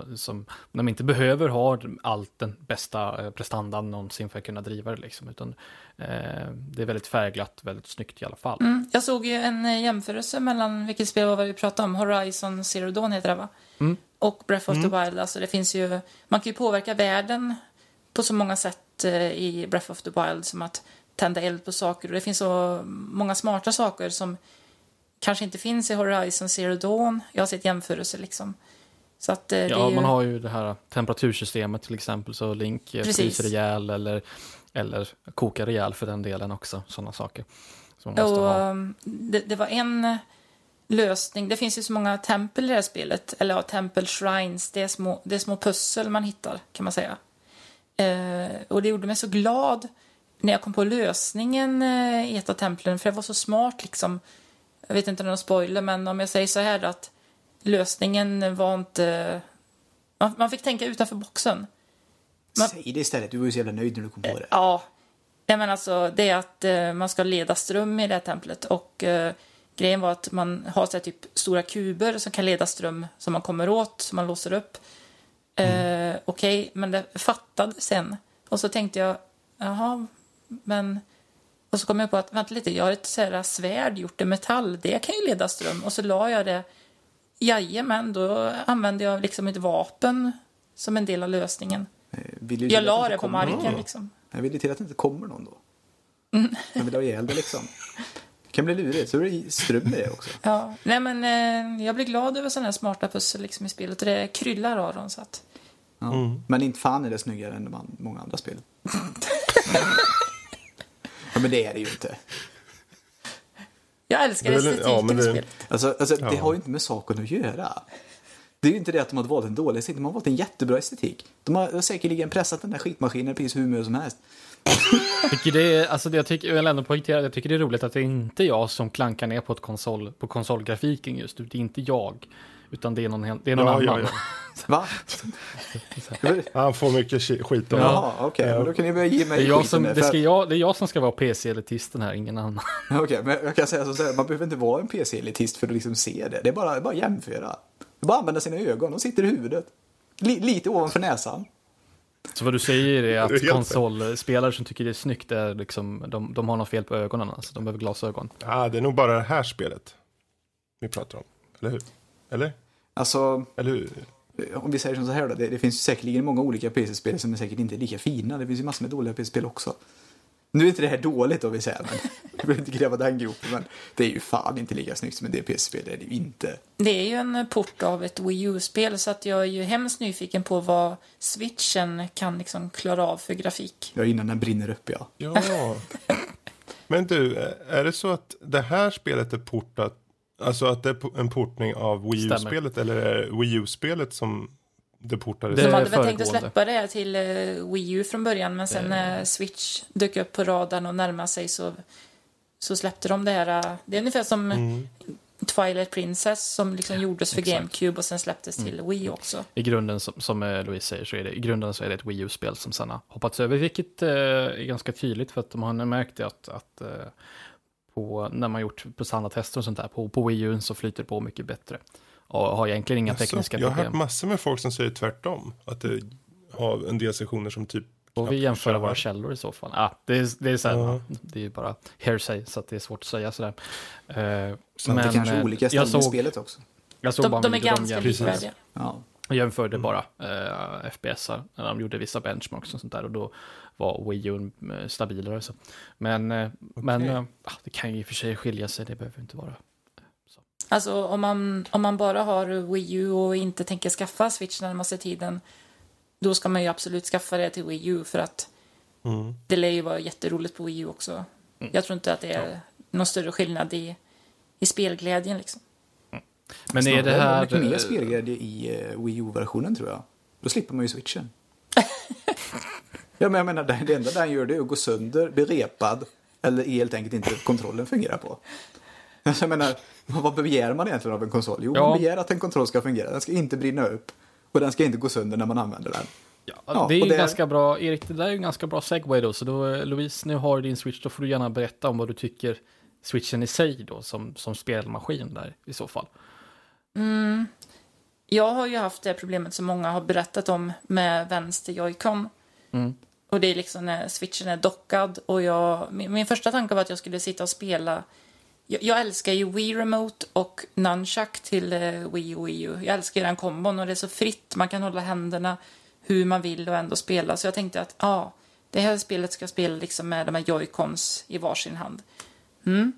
D: eh, som, de inte behöver ha allt den bästa eh, prestandan någonsin för att kunna driva det liksom. Utan eh, det är väldigt färgglatt, väldigt snyggt i alla fall.
C: Mm, jag såg ju en eh, jämförelse mellan, vilket spel var vi pratade om, Horizon Zero Dawn heter det va?
D: Mm.
C: Och Breath of the Wild, alltså det finns ju, man kan ju påverka världen på så många sätt eh, i Breath of the Wild som att tända eld på saker och det finns så många smarta saker som kanske inte finns i Horizon Zero Dawn. Jag har sett jämförelser liksom. Så att eh,
D: Ja,
C: ju...
D: man har ju det här temperatursystemet till exempel, så Link
C: Precis.
D: fryser ihjäl eller, eller kokar ihjäl för den delen också, sådana saker. Som man
C: Och,
D: ha.
C: um, det, det var en lösning. Det finns ju så många tempel i det här spelet. Eller ja, tempel shrines. Det är små, det är små pussel man hittar, kan man säga. Eh, och det gjorde mig så glad när jag kom på lösningen eh, i ett av templen. För det var så smart liksom. Jag vet inte om det är någon spoiler, men om jag säger så här att lösningen var inte... Man, man fick tänka utanför boxen. Man-
B: Säg det istället. Du var ju så jävla nöjd när du kom på det.
C: Ja. Nej, men alltså, det är att eh, man ska leda ström i det här templet. Och eh, grejen var att man har så här, typ stora kuber som kan leda ström som man kommer åt, som man låser upp. Eh, Okej, men det fattade sen. Och så tänkte jag, jaha, men... Och så kom jag på att, vänta lite, jag har ett så här svärd gjort i metall, det kan ju leda ström. Och så la jag det, jajamän, då använde jag liksom ett vapen som en del av lösningen.
B: Eh, vill du
C: Jag la
B: inte
C: det på marken liksom.
B: Jag vill ju till att det inte kommer någon då. Jag vill ha ihjäl det liksom. Det kan bli lurigt. Så är det ström i det också.
C: Ja, nej men eh, jag blir glad över sådana här smarta pussel liksom i spelet och det kryllar av dem så att...
B: Ja. Men inte fan är det snyggare än de många andra spel. ja, men det är det ju inte.
C: Jag älskar
A: Det
C: estetiken
A: ja, men
C: i
A: det-
C: spelet.
B: Alltså, alltså det
A: Ja.
B: har ju inte med saken att göra. Det är ju inte det att de har valt en dålig estetik, de har valt en jättebra estetik. De har säkerligen pressat den där skitmaskinen precis hur mycket som helst.
D: Jag tycker det är, alltså det jag tycker, jag vill ändå poängtera, jag tycker det är roligt att det är inte jag som klankar ner på, ett konsol, på konsolgrafiken just nu. Det är inte jag, utan det är någon, det är någon
A: Ja,
D: annan.
A: ja,
B: Va?
A: Han får mycket ki- skit av det.
B: Jaha, okej. Men då kan ni börja ge mig
D: Det är, jag som, det, ska jag, det är jag som ska vara PC-elitisten här, ingen annan.
B: Okej, men jag kan säga så här, man behöver inte vara en PC-elitist för att liksom se det. Det är bara, att jämföra. Det är bara använda sina ögon, de sitter i huvudet. Li, lite ovanför näsan.
D: Så vad du säger är att konsolspelare som tycker det är snyggt, är liksom, de, de har något fel på ögonen, alltså de behöver glasögon.
A: Ah, det är nog bara det här spelet vi pratar om. Eller hur? Eller?
B: Alltså,
A: Eller hur?
B: om vi säger som så här då, det, det finns säkerligen många olika PC-spel som är säkert inte är lika fina. Det finns ju massor med dåliga PC-spel också. Nu är inte det här dåligt då vill säga, men jag vill inte gräva den gropen, men det är ju fan inte lika snyggt som en del PC-spel, det är det ju inte.
C: Det är ju en port av ett Wii U-spel så att jag är ju hemskt nyfiken på vad switchen kan liksom klara av för grafik.
B: Ja, innan den brinner upp ja.
A: Ja. Men du, är det så att det här spelet är portat, alltså att det är en portning av Wii. U-spelet eller är det Wii U-spelet som det portades?
D: Det
C: De hade väl tänkt att släppa det till eh, Wii U från början men sen när Switch dök upp på radarn och närmade sig så, så släppte de det här. eh, Det är ungefär som Twilight Princess som liksom gjordes för
D: Exakt.
C: GameCube och sen släpptes till Wii också.
D: I grunden, som, som eh, Louise säger, så är det, i grunden så är det ett Wii U-spel som sen har hoppats över, vilket eh, är ganska tydligt för att de har märkt att, att eh, på, när man gjort prestanda-tester och sånt där, på, på Wii U så flyter det på mycket bättre. och har egentligen inga
A: Alltså,
D: tekniska
A: jag har hört
D: problem.
A: massor med folk som säger tvärtom. Att det har en del sektioner som typ...
D: Får vi jämföra våra källor i så fall? Ah, det, är, det, är så här,
A: Ja.
D: det är ju bara hearsay, så att det är svårt att säga sådär. Uh,
B: Så att det kanske är olika
D: jag
B: ställen i spelet också.
D: jag såg
C: De,
D: bara
C: de är ganska likvärdiga.
B: Ja.
D: Jag jämförde bara uh, FPSar när de gjorde vissa benchmarks och sånt där och då var Wii U eh, stabilare. Så. Men, eh, men eh, ah, det kan ju i och för sig skilja sig, det behöver inte vara.
C: Alltså om man, om man bara har Wii U och inte tänker skaffa Switch när man ser tiden, då ska man ju absolut skaffa det till Wii U för att
A: Mm.
C: det lär ju vara jätteroligt på Wii U också. Jag tror inte att det är någon större skillnad i, i spelglädjen liksom.
D: Men är det
B: Snarare
D: här...
B: mycket mer
D: eh,
B: spelglädje i uh, Wii U-versionen tror jag. Då slipper man ju switchen. ja, men jag menar, det, enda den gör det är att gå sönder, bli repad eller helt enkelt inte kontrollen fungerar på. Alltså, jag menar, vad begär man egentligen av en konsol? Jo,
D: Ja.
B: man begär att en kontroll ska fungera. Den ska inte brinna upp och den ska inte gå sönder när man använder den.
D: Ja,
B: Ja,
D: det är
B: det-
D: ganska bra. Erik, det där är ju en ganska bra segway då. Så då, eh, Louise, nu har du din Switch. Då får du gärna berätta om vad du tycker switchen i sig då, som, som spelmaskin där i så fall.
C: Jag har ju haft det problemet som många har berättat om med vänster joycon.
D: Mm.
C: Och det är liksom när switchen är dockad och jag, min, min första tanke var att jag skulle sitta och spela. Jag, jag älskar ju Wii Remote och Nunchuck till eh, Wii och Wii U. Jag älskar ju den kombon och det är så fritt. Man kan hålla händerna hur man vill och ändå spela. Så jag tänkte att ja, det här spelet ska jag spela liksom med de här joycons i varsin hand. Mm.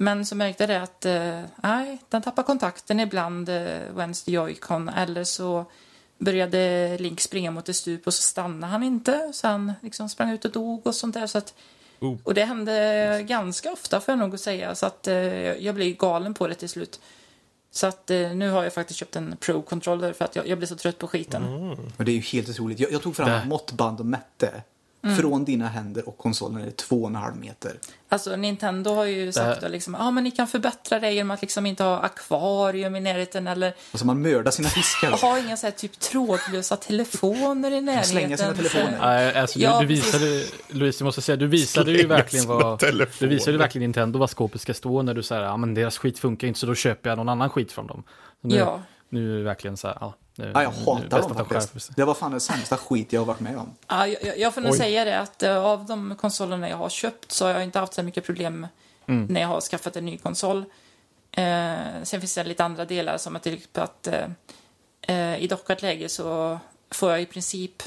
C: Men så märkte jag det att eh, nej, den tappar kontakten ibland, eh, vänster joycon. Eller så började Link springa mot ett stup och så stannade han inte. Så han liksom sprang ut och dog och sånt där. Så att,
A: Oh.
C: Och det hände ganska ofta får jag nog säga. Så att eh, jag blev galen på det till slut. Så att eh, nu har jag faktiskt köpt en Pro-controller för att jag, jag blir så trött på skiten.
B: Och det är ju helt otroligt. Jag, jag tog fram ett måttband och mätte. Från dina händer och konsolen är två och en halv meter.
C: Alltså Nintendo har ju sagt att liksom, ah, men ni kan förbättra det genom att liksom inte ha akvarium i närheten eller
B: Alltså man mördar sina fiskar.
C: ha inga så här, typ trådlösa telefoner i närheten.
B: Slänga sina telefoner.
D: Nej, alltså,
C: Ja,
D: du, du
C: precis.
D: visade, Louise, jag måste säga, du visade ju verkligen vad...
A: telefoner.
D: Du visade ju verkligen Nintendo vad skåpet ska stå när du säger ja men deras skit funkar inte så då köper jag någon annan skit från dem. Nu,
C: Ja.
D: nu är det verkligen så här, ja. Nu,
B: Ja, jag
D: det
B: hatar dem faktiskt. Det var fan den sämsta skit jag har varit med om.
C: Ja, jag, jag- får nog
A: Oj.
C: säga det att eh, av de konsolerna jag har köpt så har jag inte haft så mycket problem
D: Mm.
C: när jag har skaffat en ny konsol. Eh, sen finns det lite andra delar som att, till exempel att eh, eh, i dockat läge så får jag i princip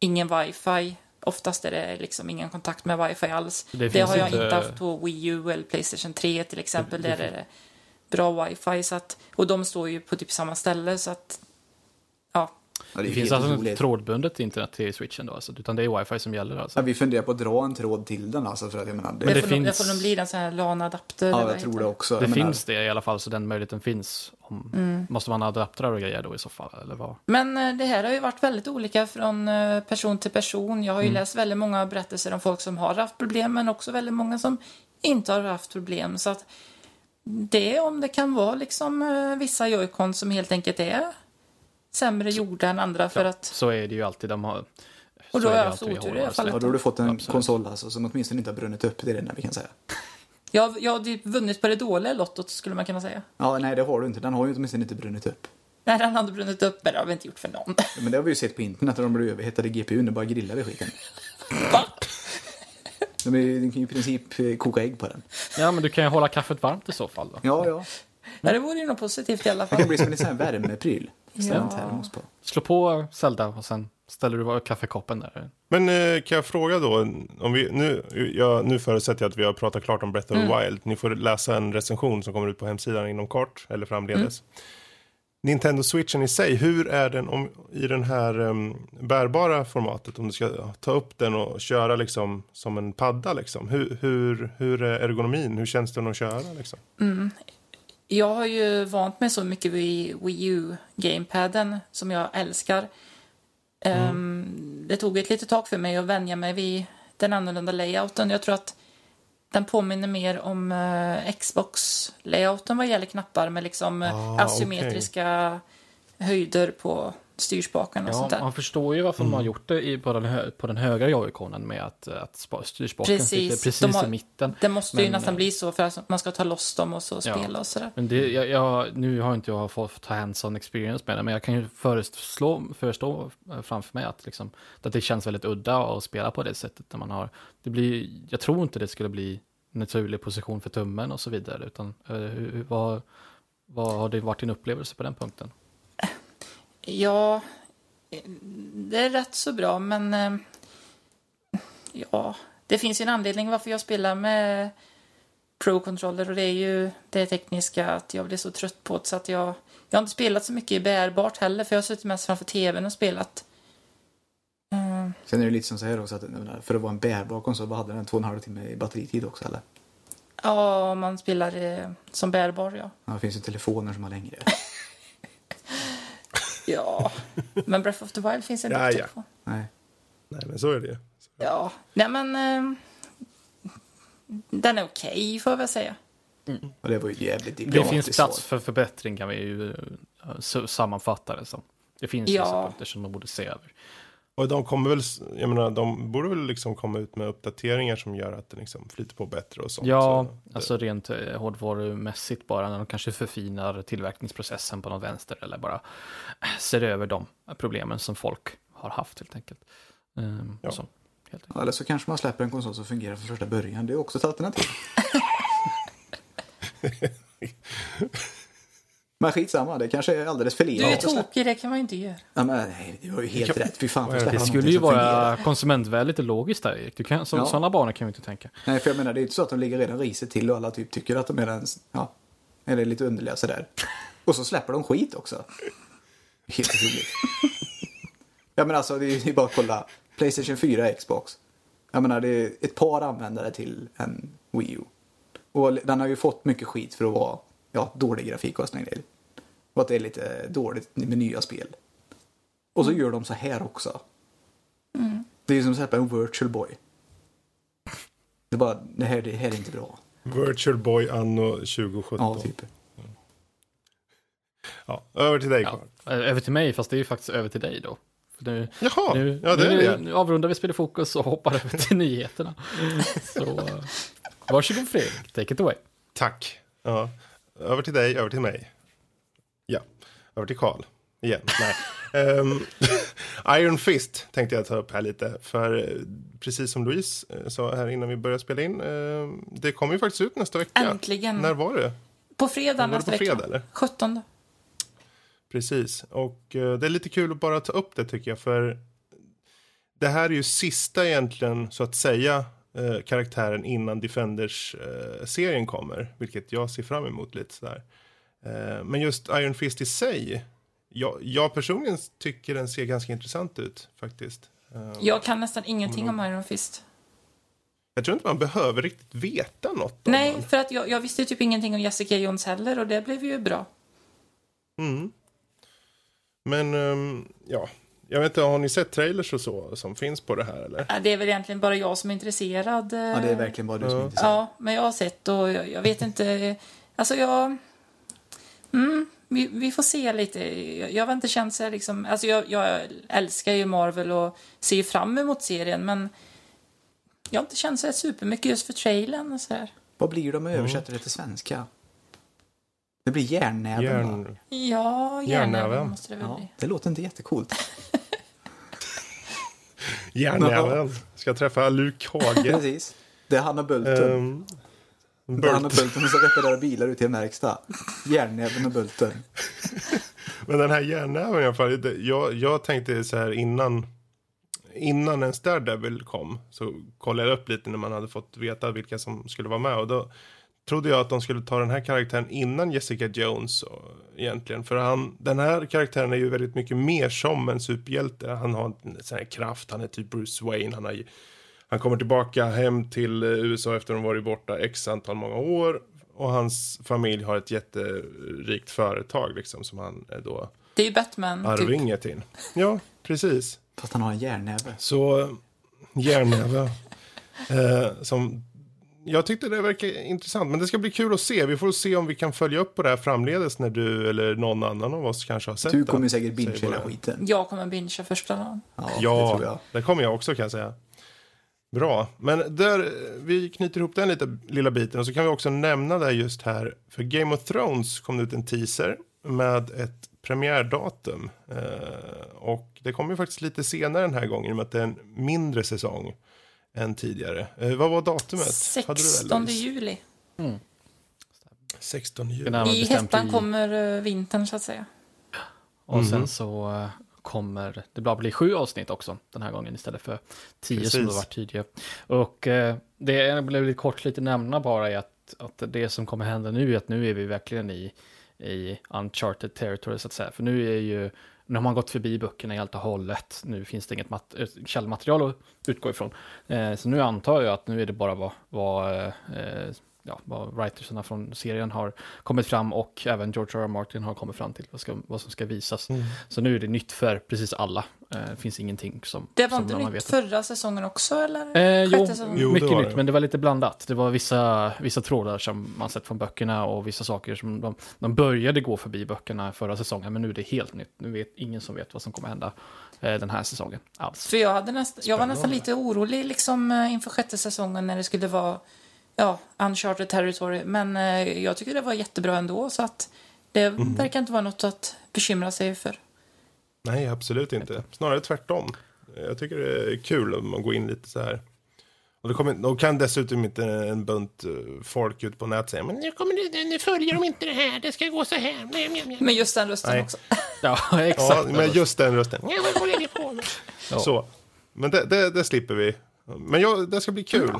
C: ingen wifi. Oftast är det liksom ingen kontakt med wifi alls.
D: Det
C: Det, har jag
D: inte-
C: inte haft på Wii U eller Playstation 3 till exempel. Där är det bra wifi. Så att, och de står ju på typ samma ställe så att ja,
B: det,
D: Det finns alltså
B: otroligt.
D: trådbundet internet till switchen då, alltså, utan det är wifi som gäller alltså.
B: Ja, vi funderar på att dra en tråd till den alltså för att jag menar. Det,
D: Men
C: det,
D: det finns-
C: får nog bli en sån här LAN-adapter. eller
B: ja, jag tror det också.
D: Det
B: menar,
D: finns det i alla fall, så den möjligheten finns. Om,
C: Mm.
D: Måste man ha adaptrar och grejer då i så fall, eller vad?
C: Men eh, det här har ju varit väldigt olika från eh, person till person. Jag har ju läst väldigt många berättelser om folk som har haft problem men också väldigt många som inte har haft problem. Så att det om det kan vara liksom eh, vissa joycon som helt enkelt är sämre gjorda än andra för att
D: Så är det ju alltid. De har,
C: Och då
D: är
C: har
D: det
C: jag haft otur i
D: hårdvara,
C: alla fall.
D: så-
B: Ja, då har du fått en
D: Absolut.
B: konsol alltså, som åtminstone inte har brunnit upp. Det är det enda vi kan säga.
C: jag, jag har vunnit på det dåliga lottot skulle man kunna säga.
B: Ja, nej, det har du inte. Den har ju åtminstone inte brunnit upp.
C: När den hade brunnit upp, men det har vi inte gjort för någon.
B: Men det har vi ju sett på internet när de blir överhettade i GPUn och bara grillar i skiten.
C: Va?
B: De, är, kan ju i princip eh, koka ägg på den.
D: Ja, men du kan ju hålla kaffet varmt i så fall då.
B: Ja, ja.
C: Ja, det vore ju något positivt i alla
B: Det
C: fall.
B: kan bli som en sån här värmepryl.
C: Ja.
B: termos på.
D: Slå på Zelda och sen ställer du kaffekoppen där.
A: Men eh, kan jag fråga då, om vi, nu, jag, nu förutsätter jag att vi har pratat klart om Breath of the
C: Mm.
A: Wild. Ni får läsa en recension som kommer ut på hemsidan inom kort, eller framledes. Nintendo Switchen i sig, hur är den om, i den här um, bärbara formatet? Om du ska ta upp den och köra liksom som en padda liksom. Hur, hur, hur är ergonomin? Hur känns den att köra liksom?
C: Jag har ju vant mig så mycket vid Wii U-gamepaden som jag älskar. Ehm, det tog ett litet tag för mig att vänja mig vid den annorlunda layouten. Jag tror att den påminner mer om eh, Xbox-layouten vad gäller knappar med liksom eh,
A: Ah,
C: asymmetriska höjder på styrspakarna och
D: Ja,
C: sånt där.
D: man förstår ju varför de har gjort det i, på, den hö, på den högra joyconen med att, att spa- styrspaken
C: Precis,
D: sitter precis
C: de har-
D: i mitten.
C: Det måste ju
D: Men,
C: nästan
D: eh,
C: bli så för att man ska ta loss dem och så
D: Ja.
C: spela och sådär.
D: Men det, jag, jag, nu har inte jag fått ta hands-on experience med det, men jag kan ju föreslå, förestå framför mig att, liksom, att det känns väldigt udda att spela på det sättet. När man har, det blir, jag tror inte det skulle bli naturlig position för tummen och så vidare, utan hur, hur- vad, vad har det varit din upplevelse på den punkten?
C: Ja, det är rätt så bra, men eh, ja, det finns ju en anledning varför jag spelar med Pro-controller och det är ju det tekniska att jag blir så trött på det så att jag, jag har inte spelat så mycket i bärbart heller för jag har suttit mest framför tvn och spelat. Eh,
B: Sen är det lite som så här också att för att vara en bärbar konsol, vad hade den? Två och en halv timme i batteritid också eller?
C: Ja, om man spelar eh, som bärbar, ja.
B: Ja, det finns ju telefoner som har längre.
C: Ja, men Breath of the Wild finns inte
A: Ja,
C: på
A: ja.
C: telefon.
B: Nej.
A: Nej, men så är det ju.
C: Ja, nej men... Eh, den är okej, får jag väl säga.
B: Och det var ju jävligt
D: Det finns plats för förbättring kan vi ju eh, sammanfatta det som. Det finns
C: Ja.
D: vissa punkter som de borde se över.
A: Och de kommer väl, jag menar, de borde väl liksom komma ut med uppdateringar som gör att det liksom flyter på bättre och sånt.
D: Ja,
A: så det,
D: alltså rent eh, hårdvarumässigt bara när de kanske förfinar tillverkningsprocessen på någon vänster eller bara eh, ser över de problemen som folk har haft helt enkelt. Ehm,
A: Ja.
D: så, helt enkelt.
B: Eller så kanske man släpper en konsol som fungerar från första början. Det är också ett alternativ. Men skitsamma, det kanske är alldeles för
C: Du
B: lite.
C: är
B: att släppa-
C: tokig, det kan man ju inte göra.
B: Ja, men, nej, det var ju helt
A: Ja,
B: rätt. Fy fan,
A: är
B: får
A: det?
D: skulle ju
B: som fungerar.
D: vara konsumentvänligt och logiskt där Erik. Du kan, så,
B: Ja.
D: Sådana banor kan vi inte tänka.
B: Nej, för jag menar, det är inte så att de ligger redan risigt till och alla typ tycker att de är den, ja, eller lite underliga sådär. Och så släpper de skit också. Helt otroligt. ja, men alltså, det är ju bara att kolla. Playstation 4, Xbox. Jag menar, det är ett par användare till en Wii U. Och den har ju fått mycket skit för att vara, ja, dålig grafik och såna grejer. Och att det är lite dåligt med nya spel. Och så gör de så här också. Det är ju som att släppa en Virtual Boy. Det är bara, det här, det här är inte bra.
A: Virtual Boy anno 2017.
B: Ja, typ.
A: Ja, över till dig
D: Ja.
A: Carl.
D: Eh, Över till mig, fast det är ju faktiskt över till dig då. För Nu,
A: Jaha,
D: nu,
A: ja det är
D: nu,
A: det.
D: nu avrundar vi Spel fokus och hoppar över till nyheterna. Så eh, varsågod Fredrik, take it away.
A: Tack. Ja. Över till dig, över till mig. Ja, över till Karl. Igen. Nej. Ehm, Iron Fist tänkte jag ta upp här lite. För eh, precis som Louise eh, sa här innan vi började spela in. eh, det kommer ju faktiskt ut nästa vecka.
C: Äntligen.
A: När var det?
C: På fredag
A: Var det
C: nästa
A: på fredag
C: vecka.
A: eller?
C: 17.
A: Precis, och eh, det är lite kul att bara ta upp det tycker jag, för det här är ju sista egentligen, så att säga, eh, karaktären innan Defenders-serien kommer, vilket jag ser fram emot lite sådär. Eh, men just Iron Fist i sig, jag, jag personligen tycker den ser ganska intressant ut faktiskt. Eh,
C: Jag kan nästan ingenting om Iron Fist.
A: Jag tror inte man behöver riktigt veta något om
C: Nej,
A: den.
C: för att jag, jag visste typ ingenting om Jessica Jones heller och det blev ju bra.
A: Mm. Men, ehm, ja, jag vet inte, har ni sett trailers och så som finns på det här eller?
C: Ja, Det är väl egentligen bara jag som är intresserad. eh,
B: Ja, det är verkligen bara du som
A: Ja.
B: inte ser.
C: Ja, men jag har sett och jag, jag vet inte. Alltså jag... Mm, vi, vi får se lite. Jag, jag har inte känt så här liksom... Alltså jag, jag älskar ju Marvel och ser fram emot serien men jag har inte känt så här supermycket just för trailern och så här.
B: Vad blir det om jag översätter det till svenska? Det blir järnnäven?
A: Järn...
C: Ja,
A: Järnäven.
C: gärna måste det väl
B: Ja,
C: bli.
B: det låter inte jättecoolt.
A: Järnäven. Ska träffa Luke Hage.
B: Precis. Det är Hanna Bulten.
A: um,
B: det är Hanna Bulten som ska reparera bilar ute i en verkstad. Järnnäven och Bulten.
A: Men den här järnnäven i alla fall. Jag, jag tänkte så här innan. Innan en Daredevil kom. Så kollade jag upp lite när man hade fått veta vilka som skulle vara med. Och då trodde jag att de skulle ta den här karaktären innan Jessica Jones. Och, egentligen. För han, den här karaktären är ju väldigt mycket mer som en superhjälte. Han har en sån här kraft. Han är typ Bruce Wayne. Han har han kommer tillbaka hem till eh, USA efter att ha varit borta x antal många år. Och hans familj har ett jätterikt företag liksom som han är då
C: Det är ju Batman, typ.
A: arvinge till. Ja, precis.
B: Fast han har en järnnäve.
A: Så järnnäve. eh, som, jag tyckte det verkar intressant, men det ska bli kul att se. Vi får se om vi kan följa upp på det här framledes när du eller någon annan av oss kanske har sett
B: Du
A: det.
B: kommer säkert binge
A: Säger
B: hela skiten.
C: Jag kommer bingea första dagen.
B: Ja,
A: Ja,
B: det tror jag.
A: det kommer jag också kan jag säga. Bra, men där, vi knyter ihop den lite, lilla biten och så kan vi också nämna det just här. För Game of Thrones kom det ut en teaser med ett premiärdatum. Eh, och det kommer ju faktiskt lite senare den här gången i och med att det är en mindre säsong än tidigare. Eh, vad var datumet? Hade du det,
C: 16
A: Louise?
C: juli.
A: 16 juli.
C: I hettan
D: i-
C: kommer eh, vintern så att säga.
D: Och sen
A: Mhm.
D: så eh, kommer det bara bli sju avsnitt också den här gången istället för tio som det
A: Precis.
D: var tidigare. Och eh, det jag blev lite kort lite nämna bara är att, att det som kommer hända nu är att nu är vi verkligen i, i uncharted territory så att säga. För nu är ju, nu har man gått förbi böckerna helt och hållet. Nu finns det inget mat- eh, källmaterial att utgå ifrån. Eh, så nu antar jag att nu är det bara vad, vad eh, ja, vad writersarna från serien har kommit fram och även George R. R. Martin har kommit fram till vad, ska, vad som ska visas.
A: Mm.
D: Så nu är det nytt för precis alla. Eh, Det finns ingenting som...
C: Det var
D: som
C: inte
D: man
C: nytt
D: vet.
C: förra säsongen också eller?
D: Eh, jo?
A: Jo,
D: mycket nytt,
A: det.
D: men det var lite blandat. Det var vissa, vissa trådar som man sett från böckerna och vissa saker som de, de började gå förbi böckerna förra säsongen, men nu är det helt nytt. Nu vet ingen som vet vad som kommer hända eh, den här säsongen alls.
C: För jag, hade näst, jag var nästan lite orolig liksom, eh, inför sjätte säsongen när det skulle vara ja, uncharted territory. Men eh, jag tycker det var jättebra ändå. Så att det
A: Mhm.
C: verkar inte vara något att bekymra sig för.
A: Nej, absolut inte. Snarare tvärtom. Jag tycker det är kul om man går in lite så här. Och det kommer, då kan dessutom inte en bunt eh, folk ut på nätet säga men nu, kommer det, nu följer de inte det här, det ska gå så här. Nej, nej, nej.
C: Men just den rösten
A: Nej.
C: också.
D: Ja,
A: Ja,
D: exakt.
A: men just den rösten. Ja?
D: Ja.
A: Så. Men det, det, det slipper vi. Men ja, det ska bli kul.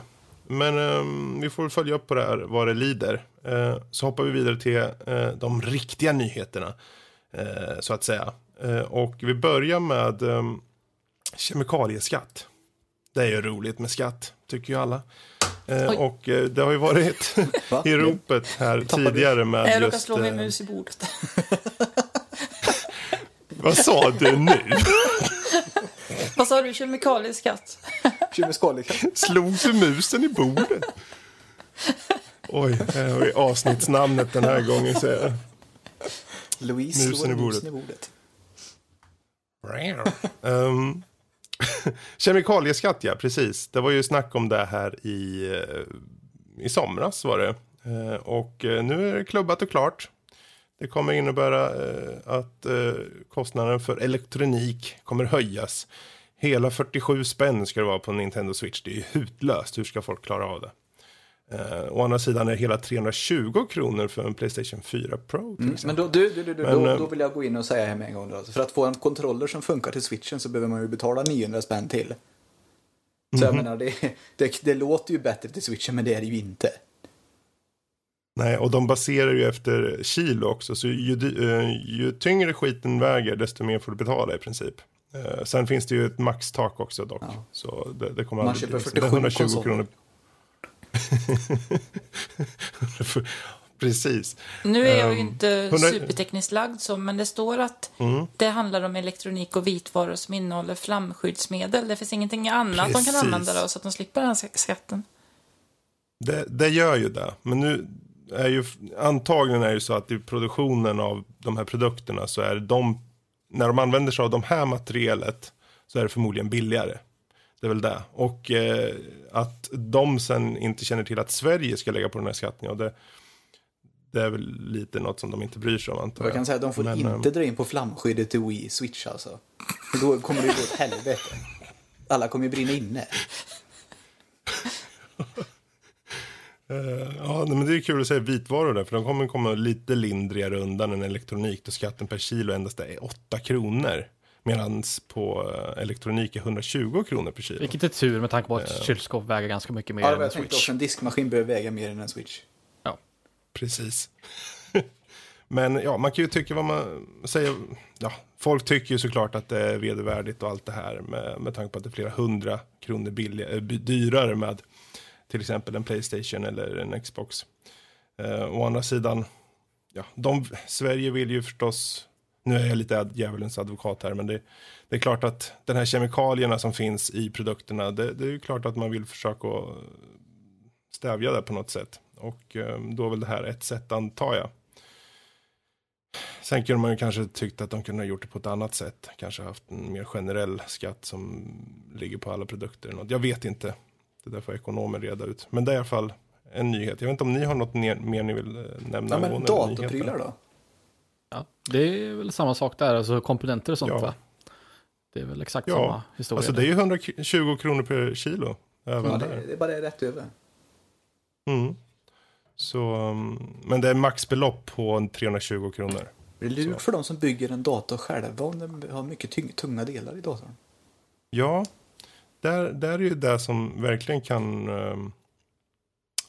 A: Men ehm, vi får följa upp på det här vad det lider. Eh, så hoppar vi vidare till eh, de riktiga nyheterna. Eh, så att säga. Eh, och vi börjar med um, kemikalieskatt. Det är ju roligt med skatt, tycker ju alla. Eh, och eh, det har ju varit
B: Va?
A: i ropet här tidigare med
C: Jag råkade
A: just...
C: slå min mus i bordet.
A: vad sa du nu?
C: Vad sa du? Kemikalieskatt?
B: Kemikaliekatt.
A: Slogs du musen i bordet? Oj, det var ju avsnittsnamnet den här gången. Så jag...
B: Louise
A: Musen
B: slår
A: i bordet.
B: musen i bordet.
A: um, kemikalieskatt, ja, precis. Det var ju snack om det här i, eh, i somras var det. Eh, och eh, nu är det klubbat och klart. Det kommer innebära att kostnaden för elektronik kommer höjas. Hela 47 spänn ska det vara på Nintendo Switch. Det är ju hutlöst. Hur ska folk klara av det? Eh, å andra sidan är det hela 320 kronor för en Playstation 4 Pro.
B: Mm, men då, du, du, du,
A: Men,
B: då,
A: eh,
B: då vill jag gå in och säga här med en gång. Då. Alltså, För att få en kontroller som funkar till switchen så behöver man ju betala 900 spänn till. Så jag menar, det, det, det låter ju bättre till switchen men det är det ju inte.
A: Nej, och de baserar ju efter kilo också. Så ju, eh, ju tyngre skiten väger, desto mer får du betala i princip. Eh, sen finns det ju ett maxtak också dock.
B: Ja.
A: Så det, det kommer
B: Man
A: aldrig
B: köper
A: bli-
B: 47
A: det är 120
B: konsoler.
A: kronor. Precis.
C: Nu är jag ju
A: Ehm,
C: inte
A: 100
C: supertekniskt lagd så, men det står att
A: Mm.
C: det handlar om elektronik och vitvaror som innehåller flamskyddsmedel. Det finns ingenting annat de
A: Precis.
C: kan använda då, så att de slipper den här skatten.
A: Det, det gör ju det. Men nu är ju antagligen är det så att i produktionen av de här produkterna så är de, när de använder sig av de här materialet så är det förmodligen billigare. Det är väl det. Och eh, att de sen inte känner till att Sverige ska lägga på den här skatten, ja, det, det är väl lite något som de inte bryr sig om antar
B: Jag kan säga att de får
A: Men,
B: inte
A: ehm,
B: dra in på flamskyddet till Wii Switch alltså. Då kommer det gå åt helvete. Alla kommer ju brinna inne.
A: Eh, ja, men det är kul att säga vitvaror där, för de kommer komma lite lindrigare undan än elektronik då skatten per kilo endast är 8 kronor. Medan på eh, elektronik är 120 kronor per kilo.
D: Vilket är tur med tanke på att kylskåp väger ganska mycket mer
B: Ja,
D: än en Switch.
B: också en diskmaskin behöver väga mer än en Switch.
D: Ja.
A: Precis. Men ja, man kan ju tycka vad man säger. Ja, folk tycker ju såklart att det är vedervärdigt och allt det här med, med tanke på att det är flera hundra kronor billigare, eh, dyrare med till exempel en Playstation eller en Xbox. Eh, å andra sidan, ja, de, Sverige vill ju förstås, nu är jag lite ad- djävulens advokat här, men det, det är klart att den här kemikalierna som finns i produkterna, det, det är ju klart att man vill försöka stävja det på något sätt. Och eh, då är väl det här ett sätt antar jag. Sen kunde man ju kanske tyckt att de kunde ha gjort det på ett annat sätt. Kanske haft en mer generell skatt som ligger på alla produkter. eller något. Jag vet inte. Det där får ekonomer reda ut. Men det är i alla fall en nyhet. Jag vet inte om ni har något mer ni vill eh, nämna.
B: Ja, men datorprylar då?
D: Ja, det är väl samma sak där, alltså komponenter och sånt
A: Ja.
D: va? Det är väl exakt
A: Ja,
D: samma historia.
A: Alltså det är ju 120 kronor per kilo. Även
B: Ja,
A: där.
B: det, det är bara det rätt över.
A: Mm. Så, um, men det är maxbelopp på 320 kronor.
B: Det är lurt för de som bygger en dator själva om de har mycket tyng- tunga delar i datorn.
A: Ja, där, där är ju det som verkligen kan um,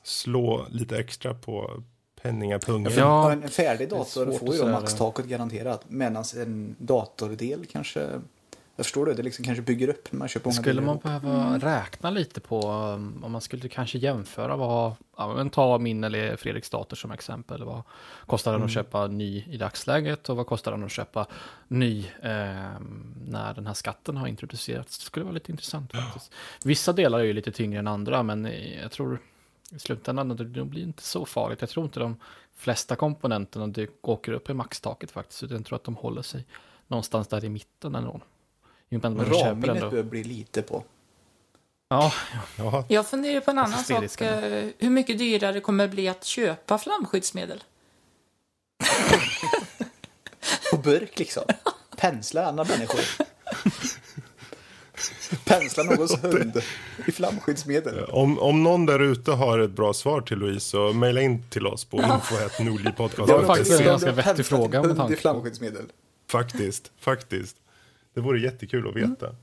A: slå lite extra på penningapungen.
D: Ja,
B: en, färdig dator får ju maxtaket garanterat. Medan en datordel kanske, jag förstår det, det liksom kanske bygger upp när man köper många
D: Skulle man
B: ihop.
D: behöva räkna lite på um, om man skulle kanske jämföra vad, ja, men ta min eller Fredriks dator som exempel. Vad kostar den att köpa ny i dagsläget och vad kostar den att köpa ny eh, när den här skatten har introducerats? Det skulle vara lite intressant faktiskt. Vissa delar är ju lite tyngre än andra men jag tror i slutändan det det blir inte så farligt. Jag tror inte de flesta komponenterna åker upp i maxtaket faktiskt utan jag tror att de håller sig någonstans där i mitten ändå. I och med att man köper den
B: Ramminnet
D: då.
B: bör bli lite på.
D: Ja,
A: Ja,
C: Jag funderar på en annan sak.
D: Hysteriska.
C: eh, Hur mycket dyrare det kommer bli att köpa flamskyddsmedel?
B: På burk liksom. Pensla andra människor. Pensla någons hund i flamskyddsmedel.
A: om, om någon där ute har ett bra svar till Louise så mejla in till oss på
D: det var faktiskt en ganska vettig fråga
B: hund i flamskyddsmedel.
A: Faktiskt, faktiskt. Det vore jättekul att veta.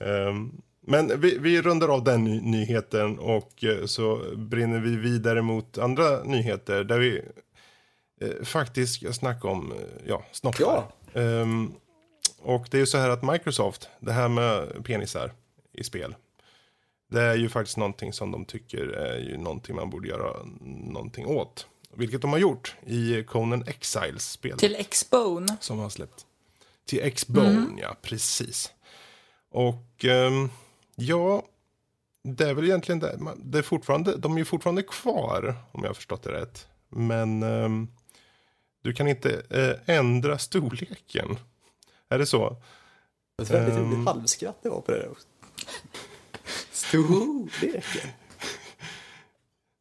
A: Ehm, men vi, vi rundar av den ny- nyheten och eh, så brinner vi vidare mot andra nyheter där vi eh, faktiskt ska snacka om eh, ja, snoppar.
B: Ja.
A: Ehm, och det är ju så här att Microsoft, det här med penisar i spel. Det är ju faktiskt någonting som de tycker är ju någonting man borde göra någonting åt. Vilket de har gjort i Conan Exiles-spelet
C: Till Xbone.
A: som har släppt. Till X-Bone, ja precis. Och ehm, ja, det är väl egentligen det. man- det är fortfarande, de är ju fortfarande kvar om jag har förstått det rätt. Men ehm, du kan inte eh, ändra storleken. Är det så?
B: Ett väldigt
A: Ehm.
B: roligt halvskratt det var på det där också. Storleken.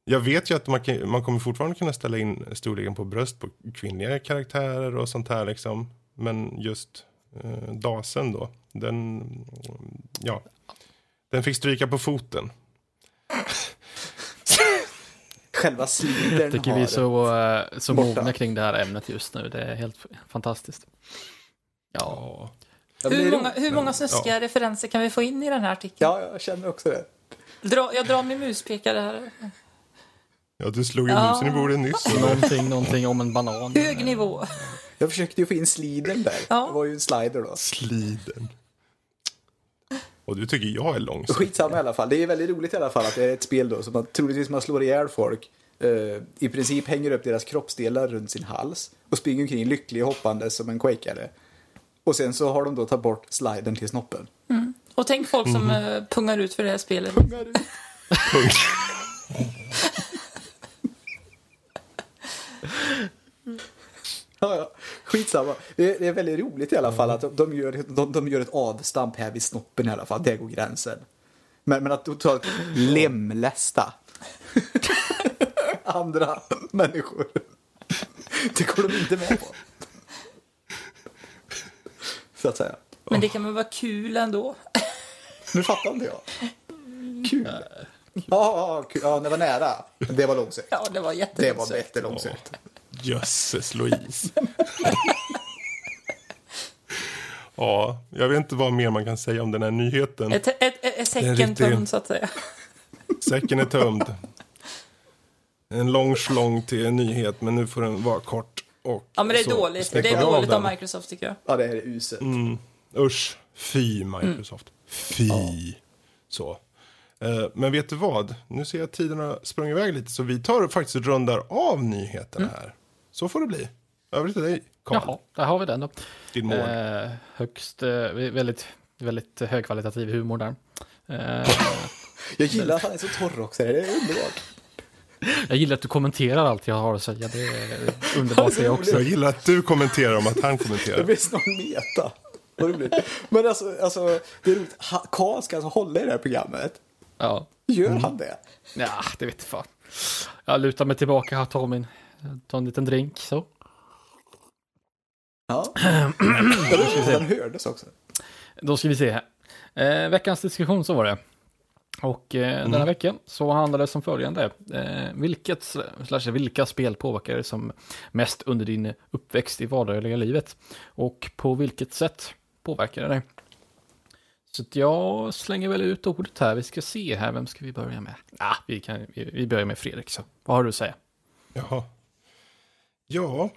A: Jag vet ju att man, kan, man kommer fortfarande kunna ställa in storleken på bröst på kvinnliga karaktärer och sånt här liksom. Men just eh, dasen då, den, ja, den fick stryka på foten.
B: Själva slidern
D: tycker vi så, eh, så mogna kring det här ämnet just nu. Det är helt fantastiskt. Ja,
A: Ja.
B: Ja,
C: Hur många, hur många snuskiga referenser kan vi få in i den här artikeln?
B: Ja, jag känner också det.
C: Dra, jag drar min muspekare här.
A: Ja, du slog ju
C: Ja.
A: musen i bordet nyss.
D: någonting, någonting om en banan.
C: Hög nivå.
B: Jag försökte ju få in sliden där.
C: Ja.
B: Det var ju en slider då.
A: Sliden. Och du tycker jag är långsam.
B: Skitsamma i alla fall. Det är väldigt roligt i alla fall att det är ett spel då som man troligtvis man slår ihjäl folk. eh, I princip hänger upp deras kroppsdelar runt sin hals och springer omkring lycklig hoppande som en quakeare. Och sen så har de då tagit bort sliden till snoppen.
C: Och tänk folk som eh, pungar ut för det här spelet.
B: Ja, ja. Skitsamma. Det är, det är väldigt roligt i alla fall att de, de, gör, de, de gör ett avstamp här vid snoppen i alla fall. Där går gränsen. Men, men att totalt lemlästa andra människor. Det går de inte med på. Så att säga.
C: Men det kan väl vara kul ändå.
B: Nu fattar inte jag. Kul. Ja, ja, kul. ja, det var nära. Det var långsökt.
C: Ja, det var
B: Det
C: jättelångt.
B: var jättelångsökt.
A: Jösses Louise. ja, jag vet inte vad mer man kan säga om den här nyheten.
C: Ett, ett, ett, ett
A: En
C: säcken
A: riktig-
C: tömd så att säga.
A: Säcken är tömd. En lång slång till en nyhet, men nu får den vara kort. Och
C: Ja, men det är dåligt. Det är dåligt av. Microsoft tycker jag.
B: Ja, det här är uselt.
A: Mm, usch, fy Microsoft. Fy. Så. Eh, men vet du vad? Nu ser jag att tiden har sprungit iväg lite, så vi tar faktiskt rundar av nyheterna här. Så får det bli. Över till dig, Carl.
D: Jaha, där har vi den då.
A: Din mål.
D: Eh, högst, eh, väldigt, väldigt högkvalitativ humor där. Eh,
B: Jag gillar att han är så torr också. Det är underbart.
D: Jag gillar att du kommenterar allt jag har att säga. Det är underbart det också.
A: Jag gillar att du kommenterar om att han
B: Det
A: kommenterar.
B: blir snart meta. Men alltså, alltså det är roligt. Karl ska alltså hålla i det här programmet.
D: Ja.
B: Gör han det?
D: ja, det vet fan. Jag lutar mig tillbaka och tar min, tar en liten drink så.
B: Ja. Den hördes också.
D: Då ska vi se här. Eh, veckans diskussion så var det. Och eh, denna vecka så handlade det som följande. Eh, vilket, slash, vilka spel påverkar dig som mest under din uppväxt i vardagliga livet? Och på vilket sätt påverkar det dig? Så att jag slänger väl ut ordet här. Vi ska se här, vem ska vi börja med? Ah, vi, kan, vi, vi börjar med Fredrik, så vad har du att säga?
A: Jaha. Ja,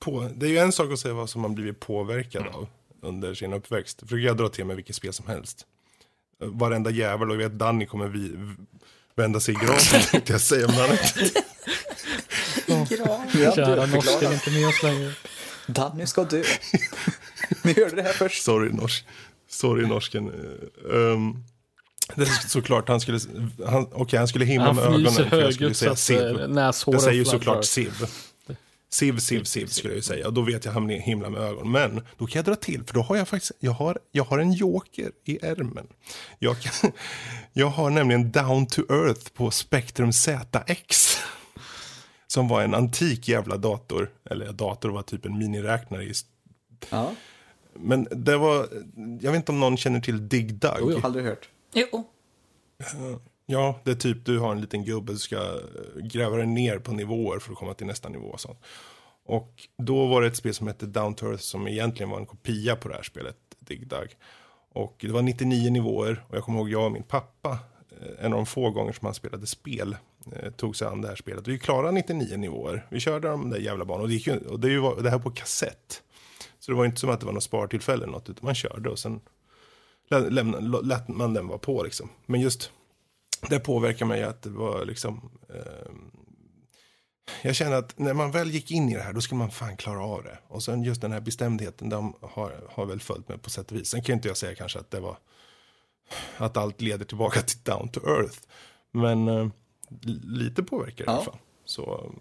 A: på, det är ju en sak att säga vad som man blivit påverkad av under sin uppväxt. För jag dra till med vilket spel som helst. Varenda jävel, och jag vet Danny kommer vi, vända sig i graven tänkte jag säga. Men han är inte-
C: Grav.
B: Ja,
D: Kära
B: du,
D: norsk är
B: förklara.
D: inte med oss längre.
B: Danny ska dö. Ni hörde det här först.
A: Sorry, norsk. Sorry norsken. Um, det är såklart, han skulle, han, okej, han skulle himla
D: Han
A: med ögonen.
D: fnyser
A: för jag skulle
D: högljutt så
A: säga
D: att
A: Siv.
D: eh, näshåren
A: Jag säger ju såklart Siv. Siv, Siv, Siv skulle jag ju säga. Och då vet jag att han himla med ögonen. Men då kan jag dra till, för då har jag faktiskt, jag har, jag har en joker i ärmen. Jag, kan, jag har nämligen Down to Earth på Spectrum ZX. Som var en antik jävla dator. Eller dator var typ en miniräknare i
B: Ja,
A: men det var, jag vet inte om någon känner till Dig Dug.
B: jo, jag har aldrig hört.
C: Jo.
A: Ja, det är typ du har en liten gubbe som ska eh, gräva dig ner på nivåer för att komma till nästa nivå och sånt. Och då var det ett spel som hette Down to Earth som egentligen var en kopia på det här spelet, Dig Dug. Och det var 99 nivåer och jag kommer ihåg jag och min pappa, eh, en av de få gånger som han spelade spel, eh, tog sig an det här spelet. Vi klarade 99 nivåer. Vi körde de där jävla banorna och det, gick ju, och det, var, det här på kassett. Så det var inte som att det var något spartillfälle eller något, utan man körde och sen lät man den vara på liksom. Men just det påverkar mig att det var liksom... Eh, jag känner att när man väl gick in i det här, då skulle man fan klara av det. Och sen just den här bestämdheten, de har, har väl följt med på sätt och vis. Sen kan inte jag säga kanske att det var... Att allt leder tillbaka till down to earth. Men eh, li- lite påverkar det i
B: Ja.
A: alla fall. Så...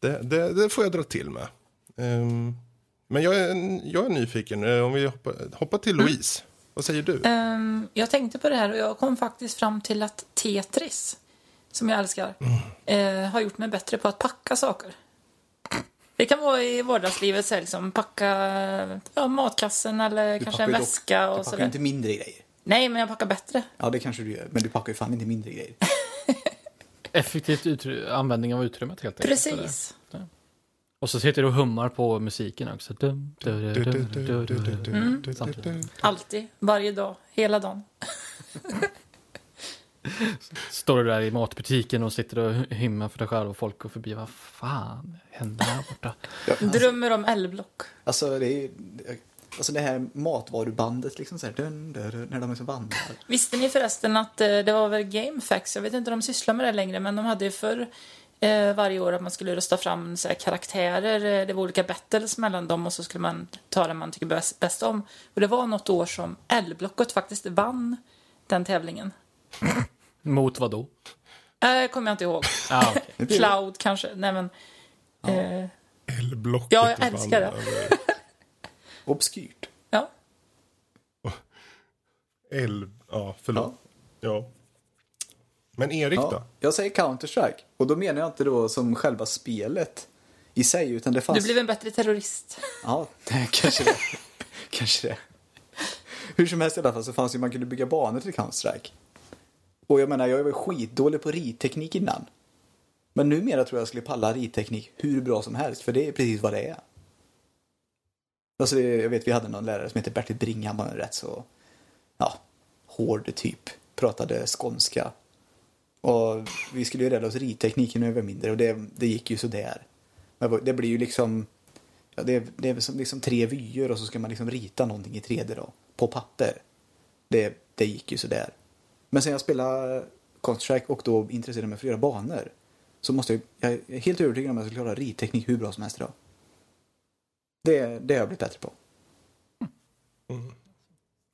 A: Det, det, det får jag dra till med. Ehm, men jag är, jag är nyfiken. Eh, Om vi hoppar, hoppar till Louise. Vad säger du?
C: Ehm, jag tänkte på det här och jag kom faktiskt fram till att Tetris, som jag älskar, eh, har gjort mig bättre på att packa saker. Det kan vara i vardagslivet, så här, liksom, packa ja, matkassen eller
B: Du
C: kanske en
B: ju dock-
C: väska
B: Du packar inte mindre grejer.
C: Nej, men jag packar bättre.
B: Ja, det kanske du gör. Men du packar ju fan inte mindre grejer.
D: Effektivt utry- användning av utrymmet helt enkelt. eller?
C: Precis.
D: Och så sitter du och hummar på musiken också. Dum.
C: Mm. Alltid, varje dag, hela dagen.
D: Står du där i matbutiken och sitter och hymmar för dig själv och folk går förbi. Vad fan händer här borta?
C: Drömmer om L-block.
B: Alltså, det är ju... Alltså det här matvarubandet liksom så här, dun, dun, dun, när de är så vandrar.
C: Visste ni förresten att eh, det var väl GameFAQs, jag vet inte om de sysslar med det längre, men de hade ju förr varje år att man skulle rösta fram så här, karaktärer, eh, det var olika battles mellan dem och så skulle man ta den man tycker bäst, bäst om. Och det var något år som L-blocket faktiskt vann den tävlingen.
D: Mot vad då?
C: Äh, kommer jag inte ihåg.
D: Ah, okay.
C: Cloud kanske, nej men. Eh,
A: L-blocket.
C: Ja, jag älskar det.
B: Obskyrt.
C: ja.
A: L, ja förlåt. Ja. Men Erik
B: Ja,
A: då?
B: jag säger Counter-Strike. Och då menar jag inte då som själva spelet i sig, utan det fanns...
C: Du blev en bättre terrorist.
B: Ja, kanske det. kanske det. Hur som helst i alla fall så fanns det man kunde bygga banor till Counter-Strike. Och jag menar, jag var skitdålig på ritteknik innan. Men numera tror jag jag skulle palla ritteknik hur bra som helst, för det är precis vad det är. Alltså, det- jag vet vi hade någon lärare som heter Bertil Bring, han var en rätt så, ja, hård typ. Pratade skånska. Och vi skulle ju rädda oss rittekniken över mindre och det, det gick ju sådär. Men det blir ju liksom, ja, det, är- det är som liksom tre vyer och så ska man liksom rita någonting i 3D då, på papper. Det, det gick ju sådär. Men sen jag spelade Counter-Strike och då intresserade mig för att göra banor så måste jag, jag är helt övertygad om att jag skulle klara ritteknik hur bra som helst idag. Det, det har jag blivit bättre på. Mm.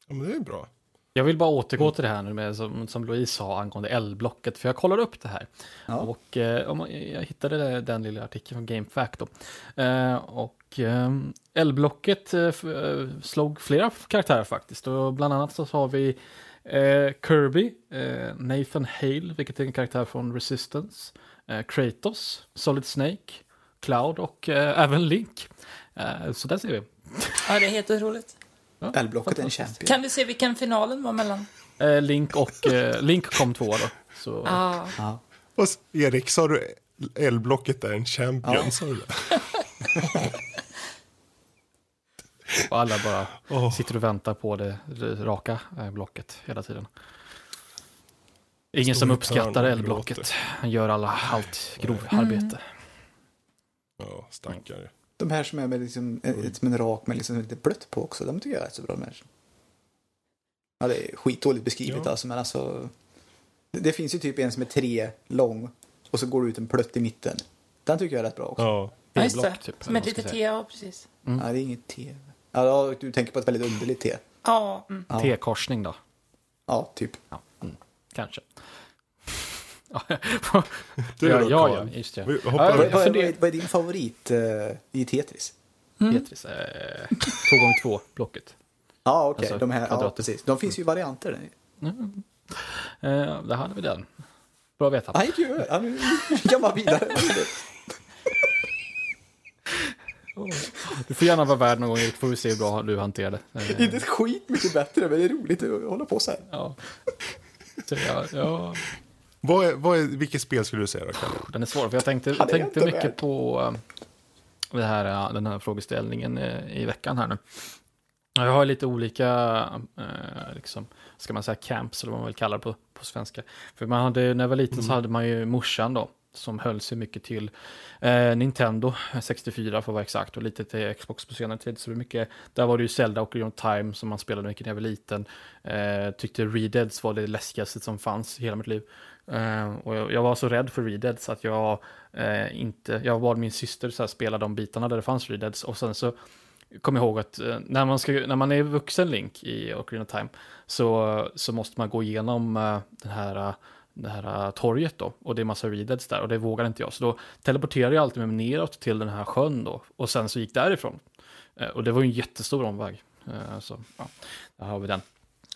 A: Ja, men det är bra.
D: Jag vill bara återgå till det här nu med, som, som Louise sa angående L-blocket, för jag kollade upp det här.
B: Ja.
D: Och eh, om man- jag hittade den lilla artikeln från GameFAQ då. Eh, och eh, L-blocket eh, eh, slog flera karaktärer faktiskt. Och bland annat så har vi eh, Kirby, eh, Nathan Hale, vilket är en karaktär från Resistance, eh, Kratos, Solid Snake, Cloud och eh, även Link. Eh, så där ser vi.
C: Ja, det är helt otroligt.
D: Ja,
B: L-blocket är en champion.
C: Kan du se vilken finalen var mellan?
D: Eh, Link och eh, Link kom tvåa då. Så,
C: Ja.
B: Ja.
A: Och Erik, sa du L-blocket är en champion?
B: Ja.
A: Sa du det?
D: och alla bara
A: Åh.
D: sitter och väntar på det, raka eh, blocket hela tiden. Ingen som
A: Står i
D: uppskattar L-blocket. Han gör alla allt grovarbete.
A: Ja, stackare.
B: De här som är med liksom, ett, som en rak med liksom lite blött på också, de tycker jag är rätt så bra. De här. Ja, det är skitdåligt beskrivet
A: Ja.
B: alltså, men alltså. Det, det finns ju typ en som är tre lång och så går det ut en plött i mitten. Den tycker jag är rätt bra också.
A: Ja.
C: Ja, just det.
D: Typ,
C: Som ett litet T,
D: säga.
C: ja precis.
B: Ja, det är inget T. Ja, du tänker på ett väldigt underligt T.
C: Ja, mm.
B: Ja,
D: T-korsning då,
B: ja typ.
D: ja, mm, kanske.
A: Du
D: ja,
A: då,
D: ja,
A: Carl?
D: ja, just det.
A: Vi
D: Ja,
A: hoppar
B: Vad,
A: över.
B: vad, vad, är, vad är din favorit eh, i Tetris?
D: Tetris, eh, två gånger två blocket.
B: Ja, okej.
D: Alltså,
B: de här, ja, precis. De finns ju varianter.
D: Eh, där hade vi den. Bra att veta.
B: Nej, gud. Man vidare.
D: Du får gärna vara värd någon gång, Erik, får vi se hur bra du hanterar det.
B: Inte ett skit mycket bättre, men det är roligt att hålla på så här.
D: ja. Så, ja, ja,
A: Vad är, vad är, vilket spel skulle du säga då, Kalle?
D: den är svår, för jag tänkte,
B: är
D: tänkte mycket på eh, det här, ja, den här frågeställningen eh, i veckan här nu. Jag har lite olika, eh, liksom, ska man säga camps, eller vad man vill kalla det på, på svenska. För man hade, när jag var liten så hade man ju morsan då, som höll sig mycket till eh, Nintendo 64 för att vara exakt, och lite till Xbox på senare tid. Så det mycket, där var det ju Zelda och Ocarina of Time som man spelade mycket när jag var liten. Eh, tyckte Redeads var det läskigaste som fanns i hela mitt liv. Eh, och jag, jag var så rädd för Redeads att jag eh, inte, jag bad min syster så här, spela de bitarna där det fanns Redeads och sen så kom jag ihåg att eh, när man, ska, när man är vuxen Link i Ocarina of Time så, så måste man gå igenom eh, den här, eh, det här äh, torget då och det är massa readeds där och det vågar inte jag så då teleporterade jag alltid med mig neråt till den här sjön då och sen så gick därifrån eh, och det var ju en jättestor omväg eh, så ja, där har vi den.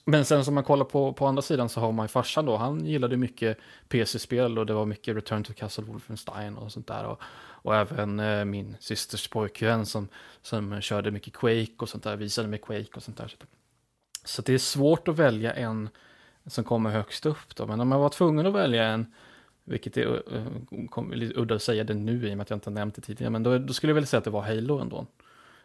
D: Men sen som man kollar på, på andra sidan så har man ju farsan då, han gillade mycket PC-spel och det var mycket Return to Castle Wolfenstein och sånt där. Och, och även eh, min systers pojkvän som, som körde mycket Quake och sånt där, visade mig Quake och sånt där. Så, så det är svårt att välja en som kommer högst upp då. Men om man var tvungen att välja en, vilket är uh, kom, lite udda att säga det nu i och med att jag inte har nämnt det tidigare, men då, då skulle jag väl säga att det var Halo ändå.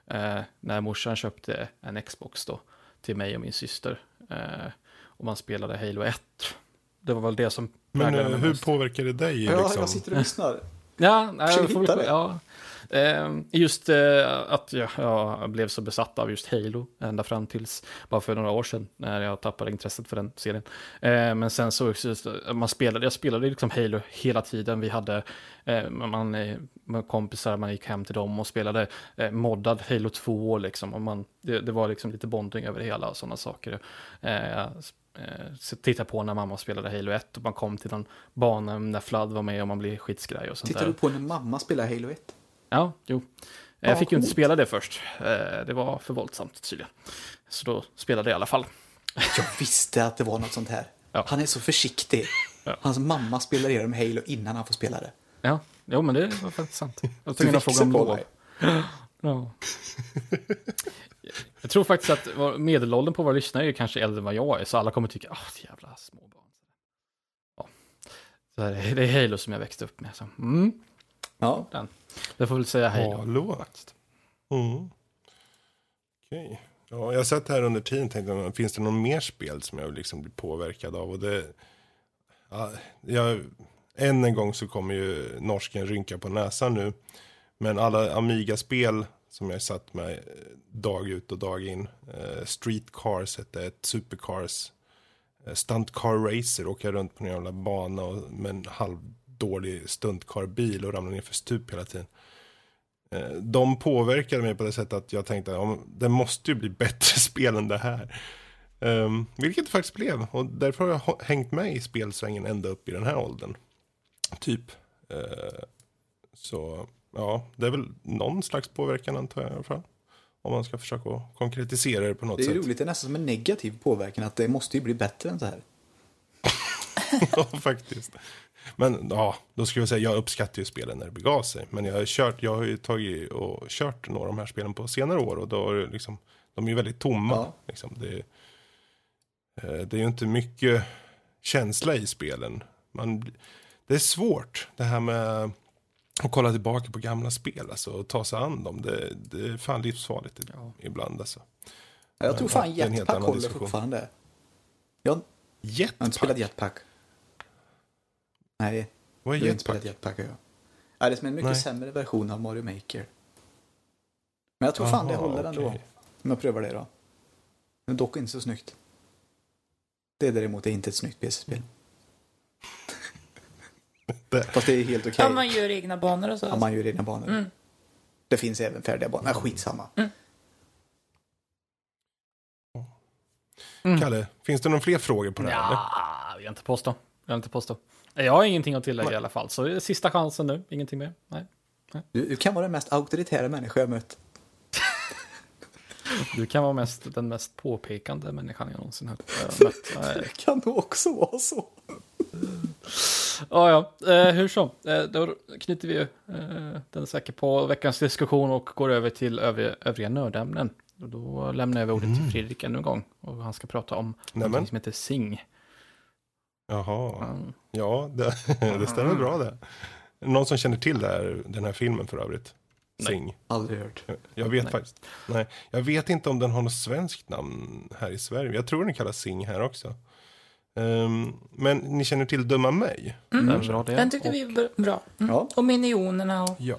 D: Eh, när morsan köpte en Xbox då till mig och min syster. Eh, och man spelade Halo 1. Det var väl det som
A: Men eh, hur
D: mest.
A: påverkar det dig?
B: Ja,
A: liksom?
B: jag sitter och lyssnar.
D: Ja, nej,
B: Försöker
D: får
B: det.
D: ja. Eh, Just eh, att jag, jag blev så besatt av just Halo ända fram tills bara för några år sedan när jag tappade intresset för den serien. Eh, Men sen så just, eh, man spelade, jag spelade liksom Halo hela tiden. Vi hade eh, man, med kompisar, man gick hem till dem och spelade moddad Halo 2 liksom. Och man, det, det var liksom lite bonding över det hela och sådana saker. Eh, jag eh, titta på när mamma spelade Halo 1 och man kom till någon bana när Flood var med och man blev skitskraj och sånt
B: Tittar du på när mamma spelar Halo 1?
D: Ja, jo. Jag
B: Ja,
D: fick ju inte spela det först. Eh, Det var för våldsamt tydligen. Så då spelade jag i alla fall.
B: Jag visste att det var något sånt här.
D: Ja.
B: Han är så försiktig.
D: Ja.
B: Hans mamma spelar igenom Halo innan han får spela det.
D: Ja, jo men det var faktiskt sant. Jag att fråga om
B: på
D: lov. Ja. Jag tror faktiskt att medelåldern på våra lyssnare är kanske äldre än vad jag är, så alla kommer tycka, ah, oh, jävla småbarn. Ja. Så det är- det är Halo som jag växte upp med. Så. Mm,
B: Ja.
D: den. Jag får väl säga Halo.
A: Halo.
D: Faktiskt.
A: Mm. Okej. Ja, jag har sett här under tiden tänkte jag, finns det något mer spel som jag liksom blir påverkad av? Och det, ja, jag, än en gång så kommer ju norsken rynka på näsan nu. Men alla Amiga-spel som jag satt med eh, dag ut och dag in. Eh, Street Cars hette ett, Supercars. Eh, Stunt Car Racer, åka runt på en jävla bana och, med en halvdålig stuntcar-bil och ramla ner för stup hela tiden. Eh, de påverkade mig på det sättet att jag tänkte att det måste ju bli bättre spel än det här. Um, vilket det faktiskt blev. Och därför har jag hängt med i spelsvängen ända upp i den här åldern. Typ. Eh, så ja, det är väl någon slags påverkan antar jag i alla fall. Om man ska försöka konkretisera det på något
B: Det är
A: sätt.
B: roligt, det är nästan som en negativ påverkan att det måste ju bli bättre än så här.
A: ja, faktiskt. Men ja, då skulle jag säga, jag uppskattar ju spelen när det begav sig. Men jag har, kört, jag har ju tagit och kört några av de här spelen på senare år och då är det liksom, de är ju väldigt tomma.
B: Ja.
A: Liksom. Det, eh, det är ju inte mycket känsla i spelen. Man, det är svårt det här med att kolla tillbaka på gamla spel alltså, och ta sig an dem. Det, det är fan livsfarligt ibland alltså.
B: Jag tror fan Jetpack håller fortfarande. Jag har
A: Jetpack?
B: inte spelat Jetpack. Nej,
A: Vad är
B: jag har inte
A: jetpack?
B: Jetpack. Jag. Ja, det är som en mycket
A: Nej.
B: sämre version av Mario Maker. Men jag tror fan det håller ändå.
A: okej.
B: Om jag prövar det då. Men dock inte så snyggt. Det däremot är inte ett snyggt PC-spel. Fast det är helt okej.
C: Ja, man gör egna banor och så.
B: Ja, man gör egna banor.
C: Mm.
B: Det finns även färdiga banor. Nej, skitsamma.
A: Kalle, finns det några fler frågor på det här? eller?
D: Ja, vill jag inte påstå. Jag vill inte påstå. Jag har ingenting att tillägga i alla fall, så sista chansen nu. Ingenting mer. Nej.
B: Du, du kan vara den mest auktoritära människa jag mött.
D: Du kan vara mest, den mest påpekande människan jag någonsin har mött. Nej.
B: Det kan nog också vara så.
D: Ja, ja. Eh, hur som. Eh, då knyter vi eh, den säkert på veckans diskussion och går över till övriga, övriga nördämnen. Och då lämnar jag över ordet till Fredrik ännu en gång. Och han ska prata om
A: Nämen.
D: något som heter Sing.
A: Jaha,
D: Mm.
A: ja det, det stämmer bra det. Någon som känner till det här, den här filmen för övrigt? Sing.
B: Aldrig hört.
A: Jag vet
D: Nej.
A: faktiskt. Nej, jag vet inte om den har något svenskt namn här i Sverige. Jag tror den kallas Sing här också. Ehm, men ni känner till Döma mig?
D: Den är bra det.
C: Den tyckte
D: Och-
C: vi var bra. Mm.
B: Ja.
C: Och minionerna och...
A: Ja,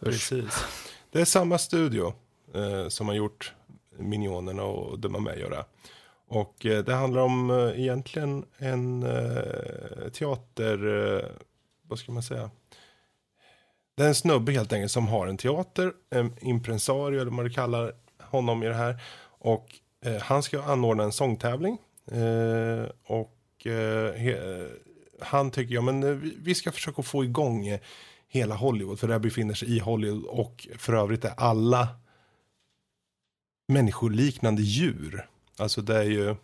A: precis. Det är samma studio eh, som har gjort Minionerna och Döma mig och det. Och eh, det handlar om eh, egentligen en eh, teater, eh, vad ska man säga? Det är en snubbe helt enkelt som har en teater, en impresario eller vad du kallar honom i det här. Och eh, han ska anordna en sångtävling. Eh, och eh, he, han tycker, ja men eh, vi, vi ska försöka få igång eh, hela Hollywood. För det här befinner sig i Hollywood och för övrigt är alla människoliknande djur. Alltså det är ju,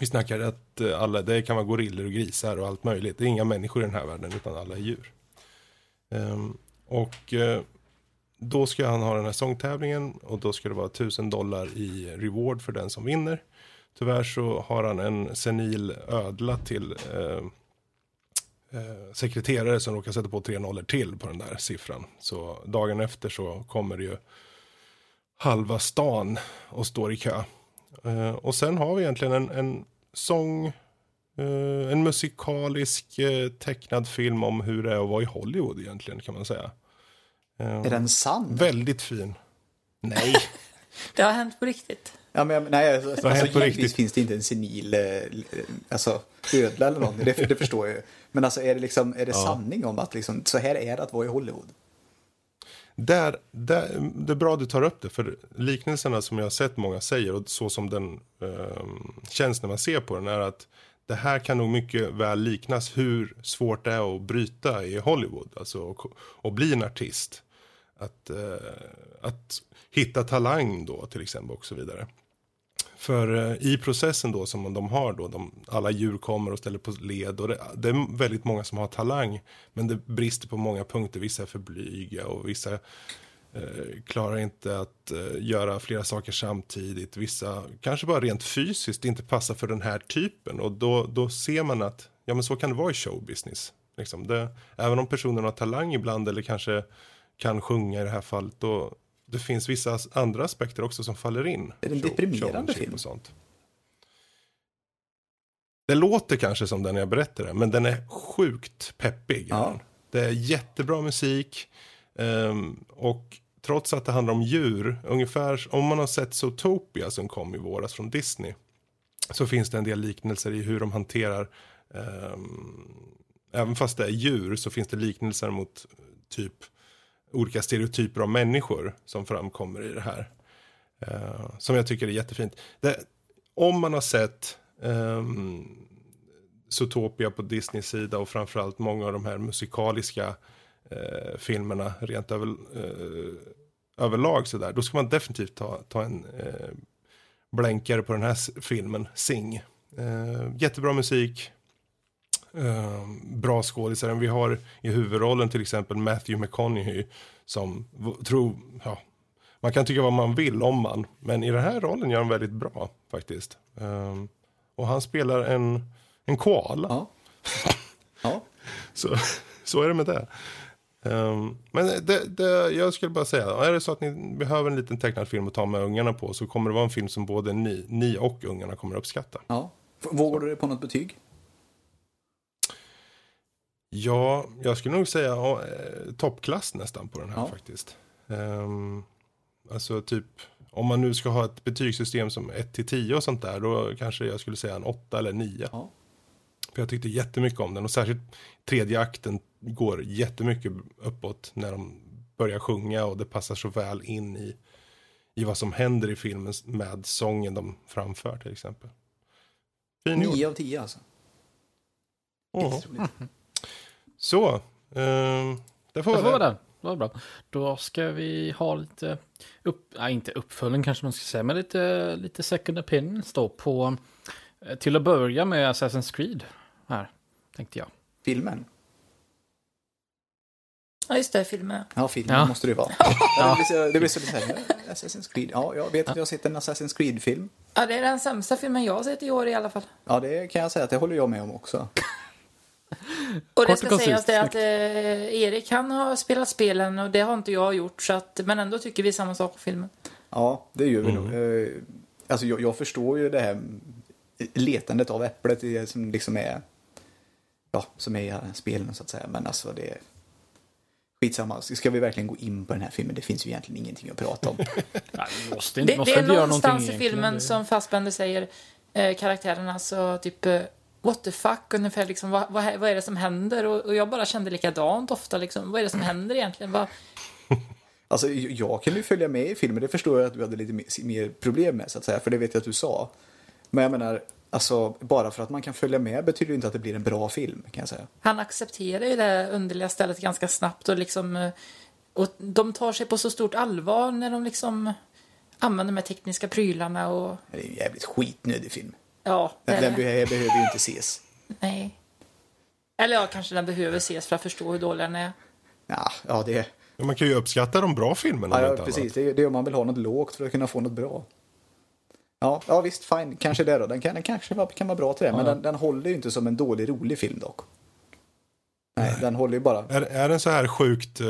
A: vi snackar att eh, alla, det kan vara gorillor och grisar och allt möjligt. Det är inga människor i den här världen utan alla är djur. Um, och uh, då ska han ha den här sångtävlingen och då ska det vara tusen dollar i reward för den som vinner. Tyvärr så har han en senil ödla till eh, eh, sekreterare som råkar sätta på tre nollor till på den där siffran. Så dagen efter så kommer det ju halva stan och står i kö. Eh, och sen har vi egentligen en, en sång, eh, en musikalisk eh, tecknad film om hur det är att vara i Hollywood egentligen kan man säga. Eh,
B: Är den sann?
A: Väldigt fin. Nej,
C: Det har hänt på riktigt.
B: Ja, men, nej, alltså, alltså,
A: hänt på
B: givetvis
A: riktigt?
B: finns det inte en senil eh, alltså, ödla eller någonting, det, det förstår jag ju. Men alltså är det, liksom, är det sanning om att liksom, så här är det att vara i Hollywood?
A: Där, där, det är bra att du tar upp det, för liknelserna som jag har sett många säger och så som den eh, känns när man ser på den är att det här kan nog mycket väl liknas hur svårt det är att bryta i Hollywood, alltså och, och bli en artist. Att, eh, att hitta talang då till exempel och så vidare. För eh, i processen då som de har då, de, alla djur kommer och ställer på led och det, det är väldigt många som har talang. Men det brister på många punkter, vissa är för blyga och vissa eh, klarar inte att eh, göra flera saker samtidigt. Vissa kanske bara rent fysiskt inte passar för den här typen och då, då ser man att ja men så kan det vara i showbusiness. Liksom det, även om personen har talang ibland eller kanske kan sjunga i det här fallet då det finns vissa andra aspekter också som faller in.
B: Är det en deprimerande film?
A: Och sånt. Det låter kanske som den jag berättar det, men den är sjukt peppig.
B: Ja.
A: Det är jättebra musik. ehm, och trots att det handlar om djur, ungefär om man har sett Zootopia som kom i våras från Disney. Så finns det en del liknelser i hur de hanterar, ehm, även fast det är djur så finns det liknelser mot typ olika stereotyper av människor som framkommer i det här. Eh, som jag tycker är jättefint. Det, om man har sett um, Zootopia på Disneys sida och framförallt många av de här musikaliska eh, filmerna rent över, eh, överlag sådär. då ska man definitivt ta, ta en eh, blänkare på den här filmen, Sing. Eh, jättebra musik, eh, bra skådisar. Vi har i huvudrollen till exempel Matthew McConaughey som tror, ja, man kan tycka vad man vill om man, men i den här rollen gör han väldigt bra faktiskt. Um, och han spelar en, en koala.
B: Ja. ja.
A: så, så är det med det. Um, men det, det, jag skulle bara säga, är det så att ni behöver en liten tecknad film att ta med ungarna på så kommer det vara en film som både ni, ni och ungarna kommer att uppskatta.
B: Ja. Vågar du det på något betyg?
A: Ja, jag skulle nog säga ja, eh, toppklass nästan på den här ja. faktiskt. Um, alltså typ, om man nu ska ha ett betygssystem som 1 till 10 och sånt där, då kanske jag skulle säga en 8 eller 9. Ja. För jag tyckte jättemycket om den och särskilt tredje akten går jättemycket uppåt när de börjar sjunga och det passar så väl in i, i vad som händer i filmen med sången de framför till exempel.
B: Fin 9 av 10 alltså.
A: Oh. Så, eh, det får
D: vara det. Det var bra. Då ska vi ha lite, upp, nej, inte uppföljning kanske man ska säga, men lite, lite second opinions då på, eh, till att börja med Assassin's Creed här, tänkte jag.
B: Filmen?
C: Ja, just det, filmen.
B: Ja, filmen ja. måste det ju vara. ja. Det blir så lite Assassin's Creed. Ja, jag vet att jag har sett en Assassin's Creed-film.
C: Ja, det är den sämsta filmen jag har sett i år i alla fall.
B: Ja, det kan jag säga att det håller jag med om också.
C: Och det ska sägas det att eh, Erik han har spelat spelen och det har inte jag gjort. Så att, men ändå tycker vi samma sak om filmen.
B: Ja, det gör vi mm. nog. Eh, alltså jag, jag, förstår ju det här letandet av äpplet som liksom är ja, som är spelen så att säga. Men alltså det Skitsamma, ska vi verkligen gå in på den här filmen? Det finns ju egentligen ingenting att prata om.
C: Nej, måste, det, måste det är någonstans i filmen som Fassbender säger eh, karaktärerna så typ eh, what the fuck ungefär liksom vad, vad, vad är det som händer? Och, och, jag bara kände likadant ofta liksom. Vad är det som händer egentligen? Vad...
B: Alltså jag kan ju följa med i filmen, det förstår jag att du hade lite mer problem med så att säga, för det vet jag att du sa. Men jag menar, Alltså, bara för att man kan följa med betyder inte att det blir en bra film, kan jag säga.
C: Han accepterar ju det underliga stället ganska snabbt och liksom... Eh, och de tar sig på så stort allvar när de liksom använder de här tekniska prylarna och...
B: Det är en jävligt skitnödig film.
C: Ja,
B: Den, den behöver, behöver ju inte ses.
C: Nej. Eller ja, kanske den behöver ses för att förstå hur dålig den är.
B: Ja, ja det...
A: Man kan ju uppskatta de bra filmerna.
B: Ja, ja precis. Det är, det är om man vill ha något lågt för att kunna få något bra. Ja, ja visst, fine. Kanske det då. Den, kan, den kanske kan vara bra till det, ja. men den, den håller ju inte som en dålig, rolig film dock. Nej, Nej. den håller ju bara...
A: Är, är den så här sjukt, uh,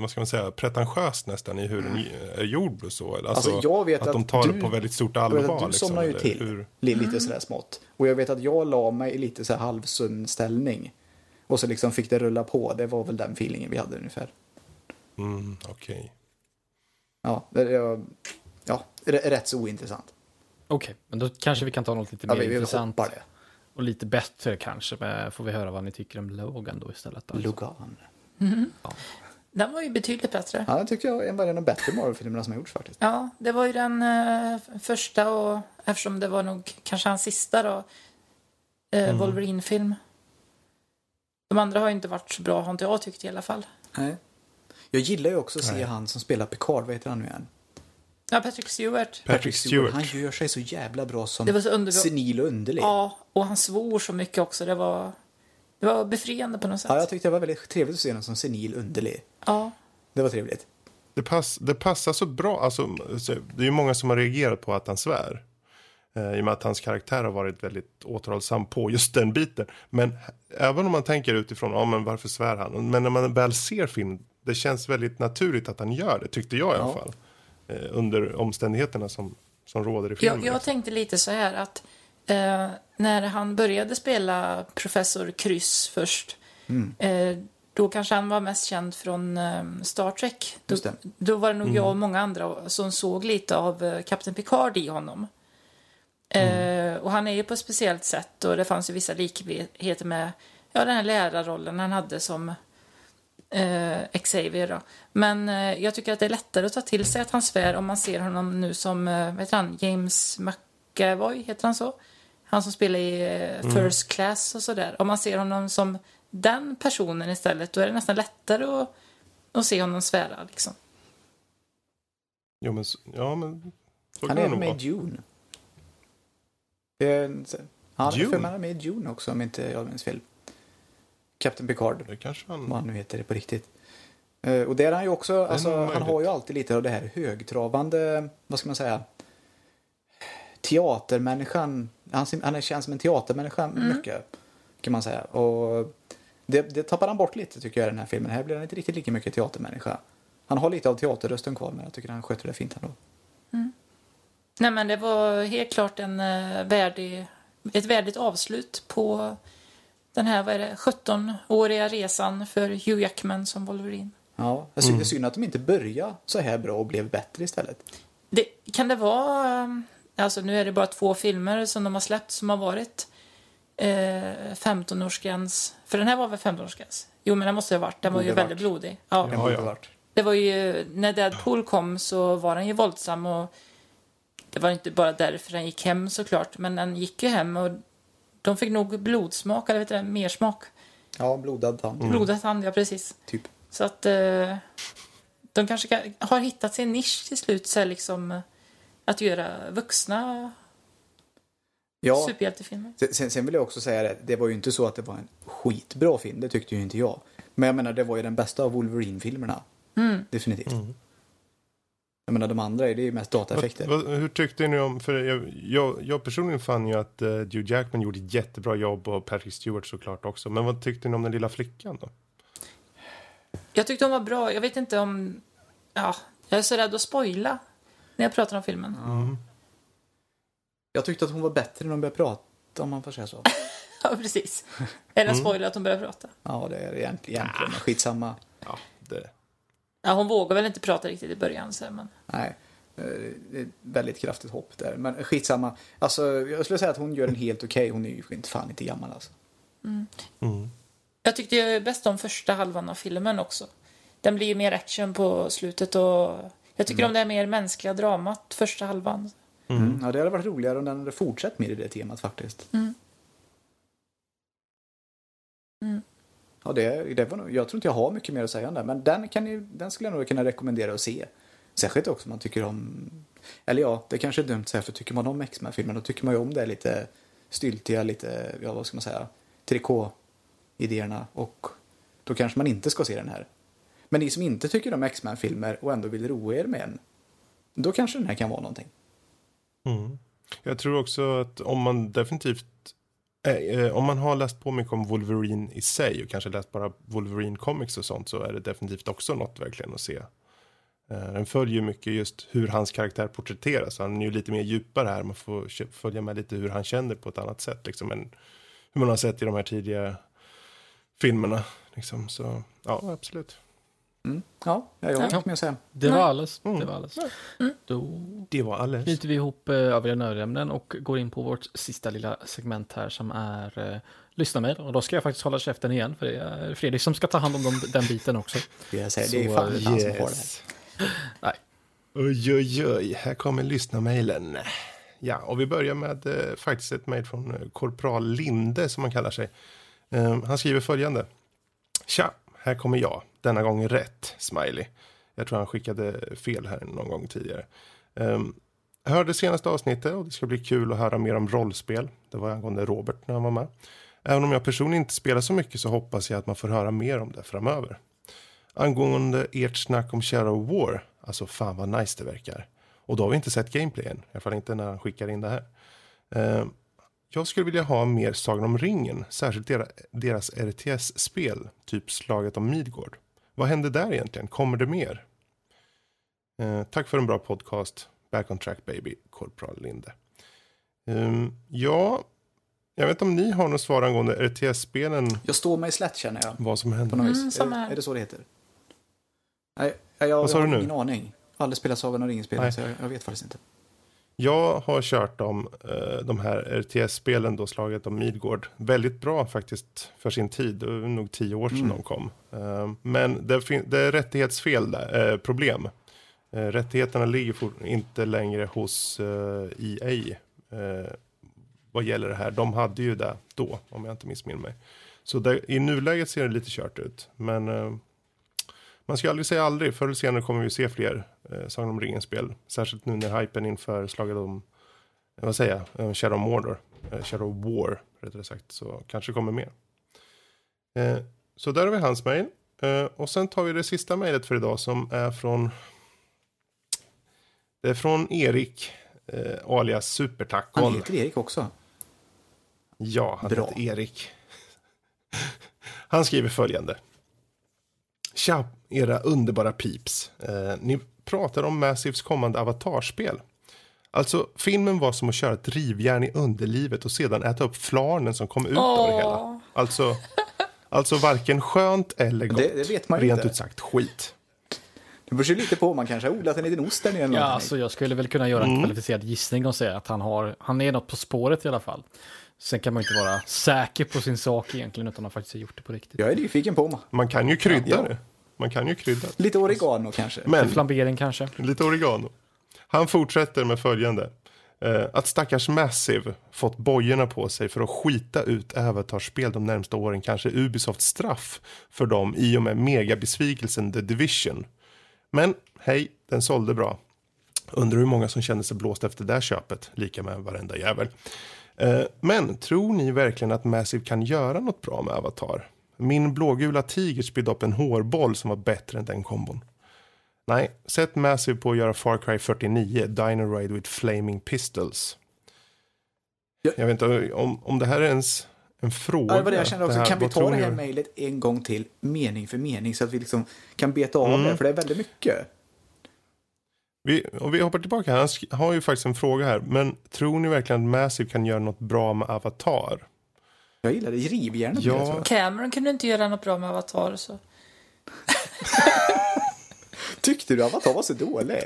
A: vad ska man säga, pretentiöst nästan i hur den är gjord och så? Alltså,
B: alltså jag vet
A: att,
B: att
A: de tar
B: du,
A: det på väldigt stort allvar. Jag vet
B: att du liksom, somnar ju till hur... lite mm. sådär smått. Och jag vet att jag la mig i lite så här halvsund ställning. Och så liksom fick det rulla på. Det var väl den feelingen vi hade ungefär.
A: Mm, okej. Okay.
B: Ja, det, ja, rätt så ointressant.
D: Okej, okay, men då kanske vi kan ta något lite mer ja, vi, vi intressant. Det. Och lite bättre kanske. Men får vi höra vad ni tycker om Logan då istället.
B: Alltså. Logan.
C: Mm. Ja. Den var ju betydligt bättre.
B: Ja, den tycker jag är en av de bättre Marvel-filmerna som har gjorts faktiskt.
C: Ja, det var ju den uh, första och eftersom det var nog kanske hans sista då. Uh, mm. Wolverine-film. De andra har ju inte varit så bra, har inte jag tyckt i alla fall.
B: Nej. Jag gillar ju också att se Nej. han som spelar Picard, vad heter han nu igen?
C: Ja, Patrick Stewart.
A: Patrick Stewart.
B: Han gör sig så jävla bra som det var så under... senil och underlig.
C: Ja, och han svor så mycket också. Det var, det var befriande på något sätt.
B: Ja, jag tyckte det var väldigt trevligt att se honom som senil underlig.
C: Ja.
B: Det var trevligt.
A: Det, pass, det passar så bra. Alltså, det är ju många som har reagerat på att han svär. Eh, I och med att hans karaktär har varit väldigt återhållsam på just den biten. Men även om man tänker utifrån, ja men varför svär han? Men när man väl ser film, det känns väldigt naturligt att han gör det, tyckte jag i alla fall. Eh, under omständigheterna som, som råder i filmen.
C: Jag, jag tänkte lite så här att eh, när han började spela professor Kryss först mm. eh, då kanske han var mest känd från eh, Star Trek. Då, då, var det nog mm. jag och många andra som såg lite av eh, Captain Picard i honom. Mm. och han är ju på ett speciellt sätt och det fanns ju vissa likheter med ja, den här lärarrollen han hade som eh, Xavier. Då. Men eh, jag tycker att det är lättare att ta till sig att han svär om man ser honom nu som, eh, vad heter han, James Mc... McAvoy, heter han så? Han som spelar i eh, First Class och sådär. Om man ser honom som den personen istället, då är det nästan lättare att, att se honom svära liksom.
A: Jo, men, ja, men så
B: Han är med i Dune. Det är han är med i Dune också om inte jag minns fel. Captain Picard,
A: Det kanske
B: vad
A: han...
B: han nu heter det på riktigt. Eh, och där är han ju också, alltså, han har ju alltid lite av det här högtravande, vad ska man säga, teatermänniskan. Han, han är- känns som en teatermänniska mycket, kan man säga. Och det, det tappar han bort lite tycker jag i den här filmen. Här blir han inte riktigt lika mycket teatermänniska. Han har lite av teaterrösten kvar men jag tycker han sköter det fint ändå.
C: Nej men det var helt klart en uh, värdig, ett värdigt avslut på den här, vad är det, 17-åriga resan för Hugh Jackman som Wolverine.
B: Ja, det är synd- att de inte började så här bra och blev bättre istället.
C: Det, kan det vara, um, alltså nu är det bara två filmer som de har släppt som har varit eh, 15-årsgräns. För den här var väl 15-årsgräns? Jo men den måste ha varit, den var ju väldigt blodig. Ja.
B: Det
A: Ja, ja.
B: varit.
C: Det var ju, när Deadpool kom så var den ju våldsam och det var inte bara därför den gick hem såklart, men den gick ju hem och de fick nog blodsmak, eller vet du det, mer smak.
B: Ja, blodad tand.
C: Blodad tand, ja precis.
B: Typ.
C: Så att eh, de kanske kan, har hittat sin nisch till slut, så här liksom eh, att göra vuxna
B: Ja,
C: superhjältefilmer.
B: sen- sen, vill jag också säga det. Det var ju inte så att det var en skitbra film. Det tyckte ju inte jag. Men jag menar, det var ju den bästa av Wolverine-filmerna.
C: Mm.
B: Definitivt. Jag menar, de andra är det ju mest dataeffekter.
A: Vad, vad, hur tyckte ni om, för jag, jag, jag personligen fann ju att uh, Hugh Jackman gjorde ett jättebra jobb och Patrick Stewart såklart också. Men vad tyckte ni om den lilla flickan då?
C: Jag tyckte hon var bra. Jag vet inte om... Ja, jag är så rädd att spoila när jag pratar om filmen.
B: Jag tyckte att hon var bättre när hon började prata, om man får säga så.
C: Ja, precis. Är det en spoiler att hon börjar prata?
B: Ja, det är egentligen, egentligen men skitsamma.
A: Ja, det...
C: Ja, hon vågar väl inte prata riktigt i början, så, men...
B: Nej, eh, det är ett väldigt kraftigt hopp där. Men skitsamma. Alltså, jag skulle säga att hon gör en helt okej. Hon är ju inte fan inte gammal alltså.
A: Mm.
C: Jag tyckte ju bäst om första halvan av filmen också. Den blir ju mer action på slutet och jag tycker om det mer mänskliga dramat första halvan.
B: Mm. Ja, det hade varit roligare om den hade fortsatt med i det temat faktiskt.
C: Mm.
B: Ja, det, det var nog, jag tror inte jag har mycket mer att säga om den, men den, kan ni, den skulle jag nog kunna rekommendera att se. Särskilt också om man tycker om, eller ja, det kanske är dumt att säga, för tycker man om X-Men-filmen då tycker man ju om det lite styltiga, lite, ja vad ska man säga, trikå-idéerna och då kanske man inte ska se den här. Men ni som inte tycker om X-Men-filmer och ändå vill roa er med en, då kanske den här kan vara någonting.
A: Mm. Jag tror också att om man definitivt Eh, eh, om man har läst på mycket om Wolverine i sig och kanske läst bara Wolverine Comics och sånt så är det definitivt också något verkligen att se. Eh, Den följer ju mycket just hur hans karaktär porträtteras. Han är ju lite mer djupare här. Man får följa med lite hur han känner på ett annat sätt. Liksom, än hur man har sett i de här tidiga filmerna. Liksom. Så ja, absolut.
B: Mm. Ja, jag har inget mer att säga.
D: Det var alles.
A: Mm.
D: Det var alles. Då
A: Det var alldeles.
D: knyter vi ihop eh, övriga nördämnen och går in på vårt sista lilla segment här som är eh, lyssna med. Och då ska jag faktiskt hålla käften igen för det är Fredrik som ska ta hand om dem, den biten också.
B: Jag säger, det är
D: Så,
B: fan inte han som har det.
A: Yes.
D: Nej.
A: Oj, oj, oj. Här kommer lyssna-mailen. Ja, och vi börjar med eh, faktiskt ett mejl från eh, Korpral Linde som han kallar sig. Eh, han skriver följande. Tja, här kommer jag. Denna gång rätt, smiley. Jag tror han skickade fel här någon gång tidigare. Um, jag hörde senaste avsnittet och det ska bli kul att höra mer om rollspel. Det var angående Robert när han var med. Även om jag personligen inte spelar så mycket så hoppas jag att man får höra mer om det framöver. Angående ert snack om Shadow War, alltså fan vad nice det verkar. Och då har vi inte sett gameplayen, i alla fall inte när han skickar in det här. Um, jag skulle vilja ha mer Sagan om ringen, särskilt dera, deras RTS-spel, typ Slaget om Midgård. Vad händer där egentligen? Kommer det mer? Eh, tack för en bra podcast. Back on track baby, Korpral Linde. Ehm, ja, jag vet inte om ni har något svar angående RTS-spelen,
B: Jag står mig slätt känner jag.
A: vad som händer.
C: Mm,
B: är, är det så det heter? Nej, jag,
A: Vad sa
B: jag
A: du
B: har
A: nu?
B: ingen aning. Jag har aldrig spelat Sagan om ringen-spelen så jag, jag vet faktiskt inte.
A: Jag har kört dem, eh, de här RTS-spelen, då slaget om Midgård, väldigt bra faktiskt för sin tid. Det var nog tio år sedan
B: Mm.
A: de kom. Eh, men det, det är rättighetsfel där, eh, problem. Rättigheterna ligger inte längre hos EA, eh, vad gäller det här. De hade ju det då, om jag inte missminner mig. Så där, i nuläget ser det lite kört ut. Men man ska aldrig säga aldrig. Förr eller senare kommer vi se fler eh, Sagan om ringen-spel. Särskilt nu när hypen inför slaget om, eh, vad säger jag, eh, Shadow of Mordor. Eh, Shadow of War, rättare sagt. Så kanske kommer mer. Eh, så där har vi hans mejl. Eh, och sen tar vi det sista mejlet för idag som är från det är från Erik, eh, alias Supertacon.
B: Han heter Erik också.
A: Ja, han
B: Bra.
A: heter Erik. Han skriver följande. Tja, era underbara pips. Eh, ni pratar om Massives kommande avatarspel. Alltså, filmen var som att köra ett rivjärn i underlivet och sedan äta upp flarnen som kom ut av det hela. Alltså, alltså varken skönt eller gott.
B: Det- det vet man
A: Rent
B: inte.
A: ut sagt skit.
B: Det beror lite på om man kanske har odlat en liten ost där nere.
D: Ja, alltså jag skulle väl kunna göra en kvalificerad gissning och säga att han, har, han är något på spåret i alla fall. Sen kan man inte vara säker på sin sak egentligen, utan han faktiskt har gjort det på riktigt.
B: Jag är nyfiken på om.
A: Man kan ju krydda
B: Ja.
A: det. Man kan ju krydda.
B: Lite oregano kanske.
A: Men
D: Flambering kanske.
A: Lite oregano. Han fortsätter med följande. Eh, att stackars Massive fått bojorna på sig för att skita ut Avatar-spel de närmsta åren kanske är Ubisofts straff för dem i och med megabesvikelsen The Division. Men hej, den sålde bra. Undrar hur många som kände sig blåst efter det där köpet, lika med varenda jävel. Eh, men tror ni verkligen att Massive kan göra något bra med Avatar? Min blågula tiger spydde upp en hårboll som var bättre än den kombon. Nej, sätt Massive på att göra Far Cry 49, Dino Ride with Flaming Pistols.
B: Ja.
A: Jag vet inte om, om det här är ens en fråga.
B: Ja, det var det jag kände också.
A: här-
B: kan vi ta det här mejlet en gång till, mening för mening, så att vi liksom kan beta av
A: Mm.
B: det? För det är väldigt mycket.
A: Vi, och vi hoppar tillbaka här. Han har ju faktiskt en fråga här. Men tror ni verkligen att Massive kan göra något bra med Avatar?
B: Jag gillar det. Rivjärnet.
A: Ja.
B: Jag.
C: Cameron kunde inte göra något bra med Avatar. Så.
B: Tyckte du Avatar var så dålig?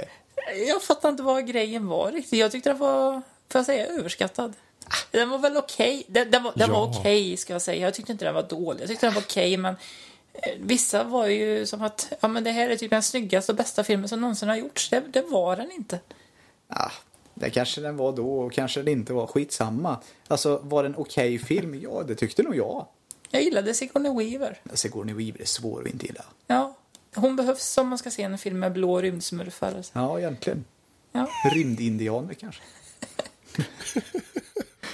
C: Jag fattar inte vad grejen var riktigt. Jag tyckte den var, får jag säga, överskattad. Den var väl okej. Den, den var, den var
A: Ja.
C: okej, ska jag säga. Jag tyckte inte den var dålig. Jag tyckte den var okej, men eh, vissa var ju som att ja, men det här är typ den snyggaste och bästa filmen som någonsin har gjorts. Det, det var den inte.
B: Ah, det kanske den var då och kanske den inte var. Skitsamma. Alltså, var det en okej film? Ja, det tyckte nog jag.
C: Jag gillade Sigourney Weaver.
B: Sigourney Weaver är svår att inte gilla.
C: Ja, hon behövs om man ska se en film med blå rymdsmurfar.
B: Ja, egentligen.
C: Ja.
B: Rymdindianer kanske.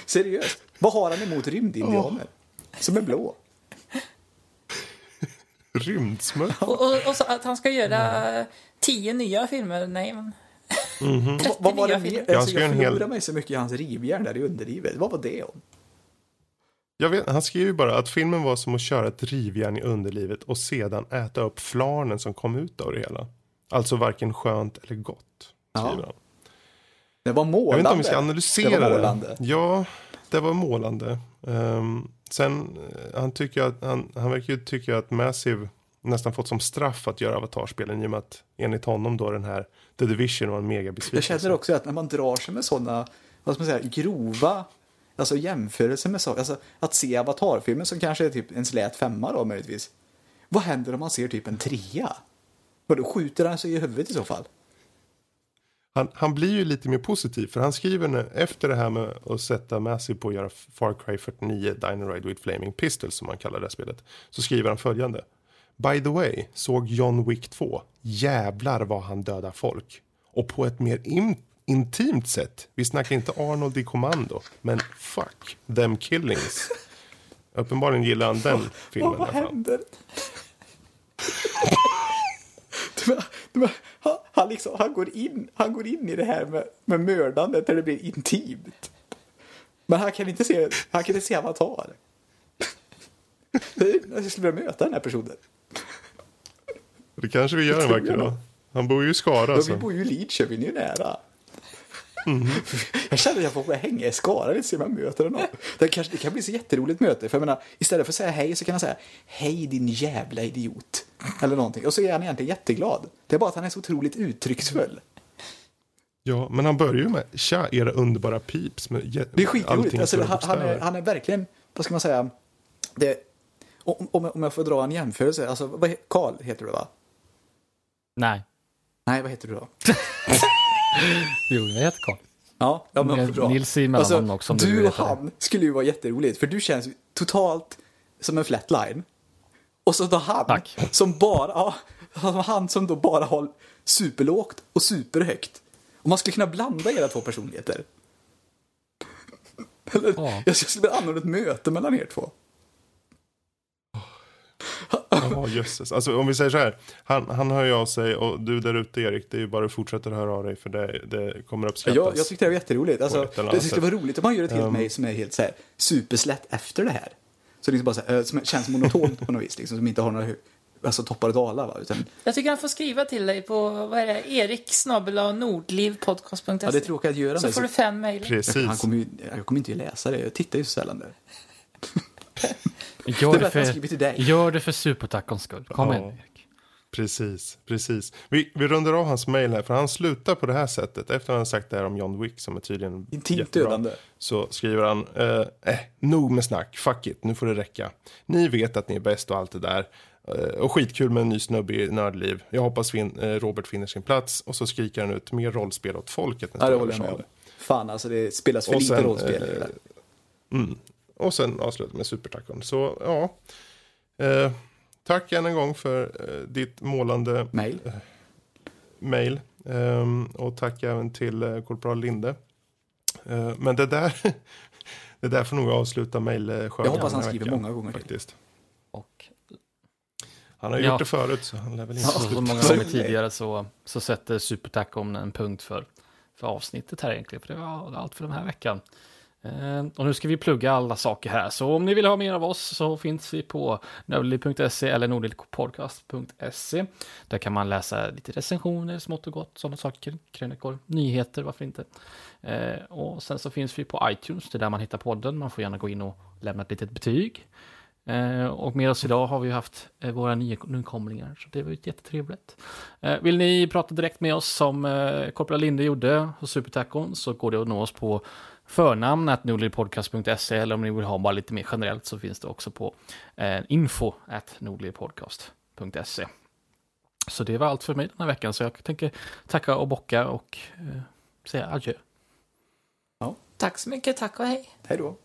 B: Seriöst. Vad har han emot rymdindianer? Som är blå.
A: Rymdsmurf?
C: Och, och, och så att han ska göra eh, tio nya filmer. Nej, men... 30
B: Vad var det
C: nya
B: mer?
C: filmer.
A: Jag
B: Alltså, jag
A: en hel-
B: förlorade mig så mycket i hans rivjärn där i underlivet. Vad var det om?
A: Jag vet, han skriver ju bara att filmen var som att köra ett rivjärn i underlivet och sedan äta upp flarnen som kom ut av det hela. Alltså varken skönt eller gott, skriver
B: Ja.
A: han.
B: Det var målande.
A: Jag vet inte om vi ska analysera
B: det.
A: det.
B: Var målande.
A: Ja, det var målande. Um, sen, eh, han, tycker att, han, han verkar ju tycka att Massive nästan fått som straff att göra avatarspelen i och med att enligt honom då den här The Division var en mega
B: Jag känner också att när man drar sig med sådana, vad ska man säga, grova alltså jämförelser med saker. Alltså att se Avatar-filmen som kanske är typ en slät femma då möjligtvis. Vad händer om man ser typ en trea? Vadå, skjuter han sig i huvudet i så fall?
A: Han, han blir ju lite mer positiv för han skriver nu, efter det här med att sätta Massive på att göra Far Cry 49 Dino with Flaming Pistols som man kallar det spelet. Så skriver han följande. By the way, såg John Wick 2. Jävlar vad han dödar folk. Och på ett mer in, intimt sätt. Vi snackar inte Arnold i kommando. Men fuck them killings. Uppenbarligen gillar han den filmen.
B: Vad, händer? Det var- det var- han, liksom, han, går in, han går in i det här med, med mördandet där det blir intimt. Men han kan inte se, han kan inte se Avatar. Jag skulle vilja möta den här personen.
A: Det kanske vi gör en vacker dag. Han bor ju i Skara.
B: Ja,
A: Alltså.
B: Vi bor ju i Lidköping, det är ju nära.
A: Mhm.
B: Jag känner att jag får hänga i Skara lite, se om jag möter honom. Det, kanske, det kan bli så jätteroligt möte. För jag menar, istället för att säga hej så kan han säga Hej din jävla idiot. Eller någonting. Och så är han egentligen jätteglad. Det är bara att han är så otroligt uttrycksfull.
A: Ja, men han börjar ju med Tja, era underbara pips. Med
B: Det är skitroligt. Alltså, han, han, är, han är verkligen, vad ska man säga, det, om, om jag- får dra en jämförelse. Alltså, Karl heter du va?
D: Nej.
B: Nej, vad heter du då?
D: Jo, jag heter Karl.
B: Ja, ja men bra.
D: Nils i mellannamn också, om du
B: och han skulle ju vara jätteroligt, för du känns totalt som en flatline. Och så då han,
D: Tack.
B: som bara, ja, han som då bara har superlågt och superhögt. Och man skulle kunna blanda era två personligheter. Eller,
D: Ja.
B: Jag skulle vilja anordna ett möte mellan er två.
A: Ja, jösses. Alltså om vi säger så här. Han, han hör ju av sig och du där ute Erik, det är ju bara att fortsätta höra av dig för det, det kommer uppskattas.
B: Jag, jag tyckte det var jätteroligt. Alltså, det skulle vara roligt om man gör ett helt
A: Um,
B: mejl som är helt så här, superslätt efter det här. Så det är bara så här, eh, som känns monotont på något vis, liksom, som inte har några alltså, toppar och dalar. Va? Utan,
C: Jag tycker han får skriva till dig på, vad är det, erik nordlivpodcast.se.
B: ja, det är tråkigt att göra
C: Så
B: men
C: får du fem mejl.
A: Precis.
B: Han kommer ju, jag kommer inte att läsa det, jag tittar ju så sällan där.
D: Gör
B: Det
D: för, gör det för supertackons skull. Kom
A: Ja.
D: igen, Erik.
A: Precis, precis. Vi, vi rundar av hans mail här, för han slutar på det här sättet. Efter att han har sagt det här om John Wick, som är tydligen
B: Intimt dödande.
A: Så skriver han, eh, eh, nog med snack, fuck it, nu får det räcka. Ni vet att ni är bäst och allt det där. Eh, och skitkul med en ny snubbe i Nördliv. Jag hoppas fin, eh, Robert finner sin plats. Och så skriker han ut mer rollspel åt folket.
B: Ja, det håller jag med om. Fan alltså, det spelas för
A: Och
B: lite
A: sen,
B: rollspel.
A: eh. Mm. Och sen avsluta med supertackon. Så ja, eh, tack än en gång för eh, ditt målande
B: Mail.
A: mail. Ehm, och tack även till eh, korpral Linde. Eh, men det där, det där får nog avsluta mejlskörden.
B: Jag hoppas han skriver
A: veckan,
B: många gånger till.
A: Faktiskt.
D: Och
A: Han har
D: Ja.
A: gjort det förut så han lär väl inte
D: så, så många
B: Så-
D: gånger tidigare så, så sätter Supertackom en punkt för, för avsnittet här egentligen. För det var allt för den här veckan. Eh, och nu ska vi plugga alla saker här. Så om ni vill ha mer av oss så finns vi på nördliv.se eller nordlivpodcast.se. Där kan man läsa lite recensioner, smått och gott, sådana saker, krönikor, nyheter, varför inte. Eh, och sen så finns vi på iTunes, det är där man hittar podden. Man får gärna gå in och lämna ett litet betyg. Eh, och med oss idag har vi haft våra nykomlingar, så det var ju jättetrevligt. Vill ni prata direkt med oss som Korpela Linde gjorde hos Supertacon så går det att nå oss på förnamnet nordlivpodcast.se eller om ni vill ha bara lite mer generellt så finns det också på eh, info at nordlivpodcast.se. Så det var allt för mig den här veckan så jag tänker tacka och bocka och eh, säga adjö.
C: Tack så mycket, tack och hej.
B: Hej då.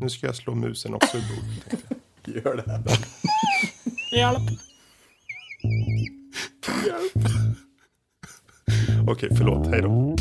A: Nu ska jag slå musen också i bordet.
B: Gör det.
C: Hjälp.
A: Okej, förlåt. Hej då.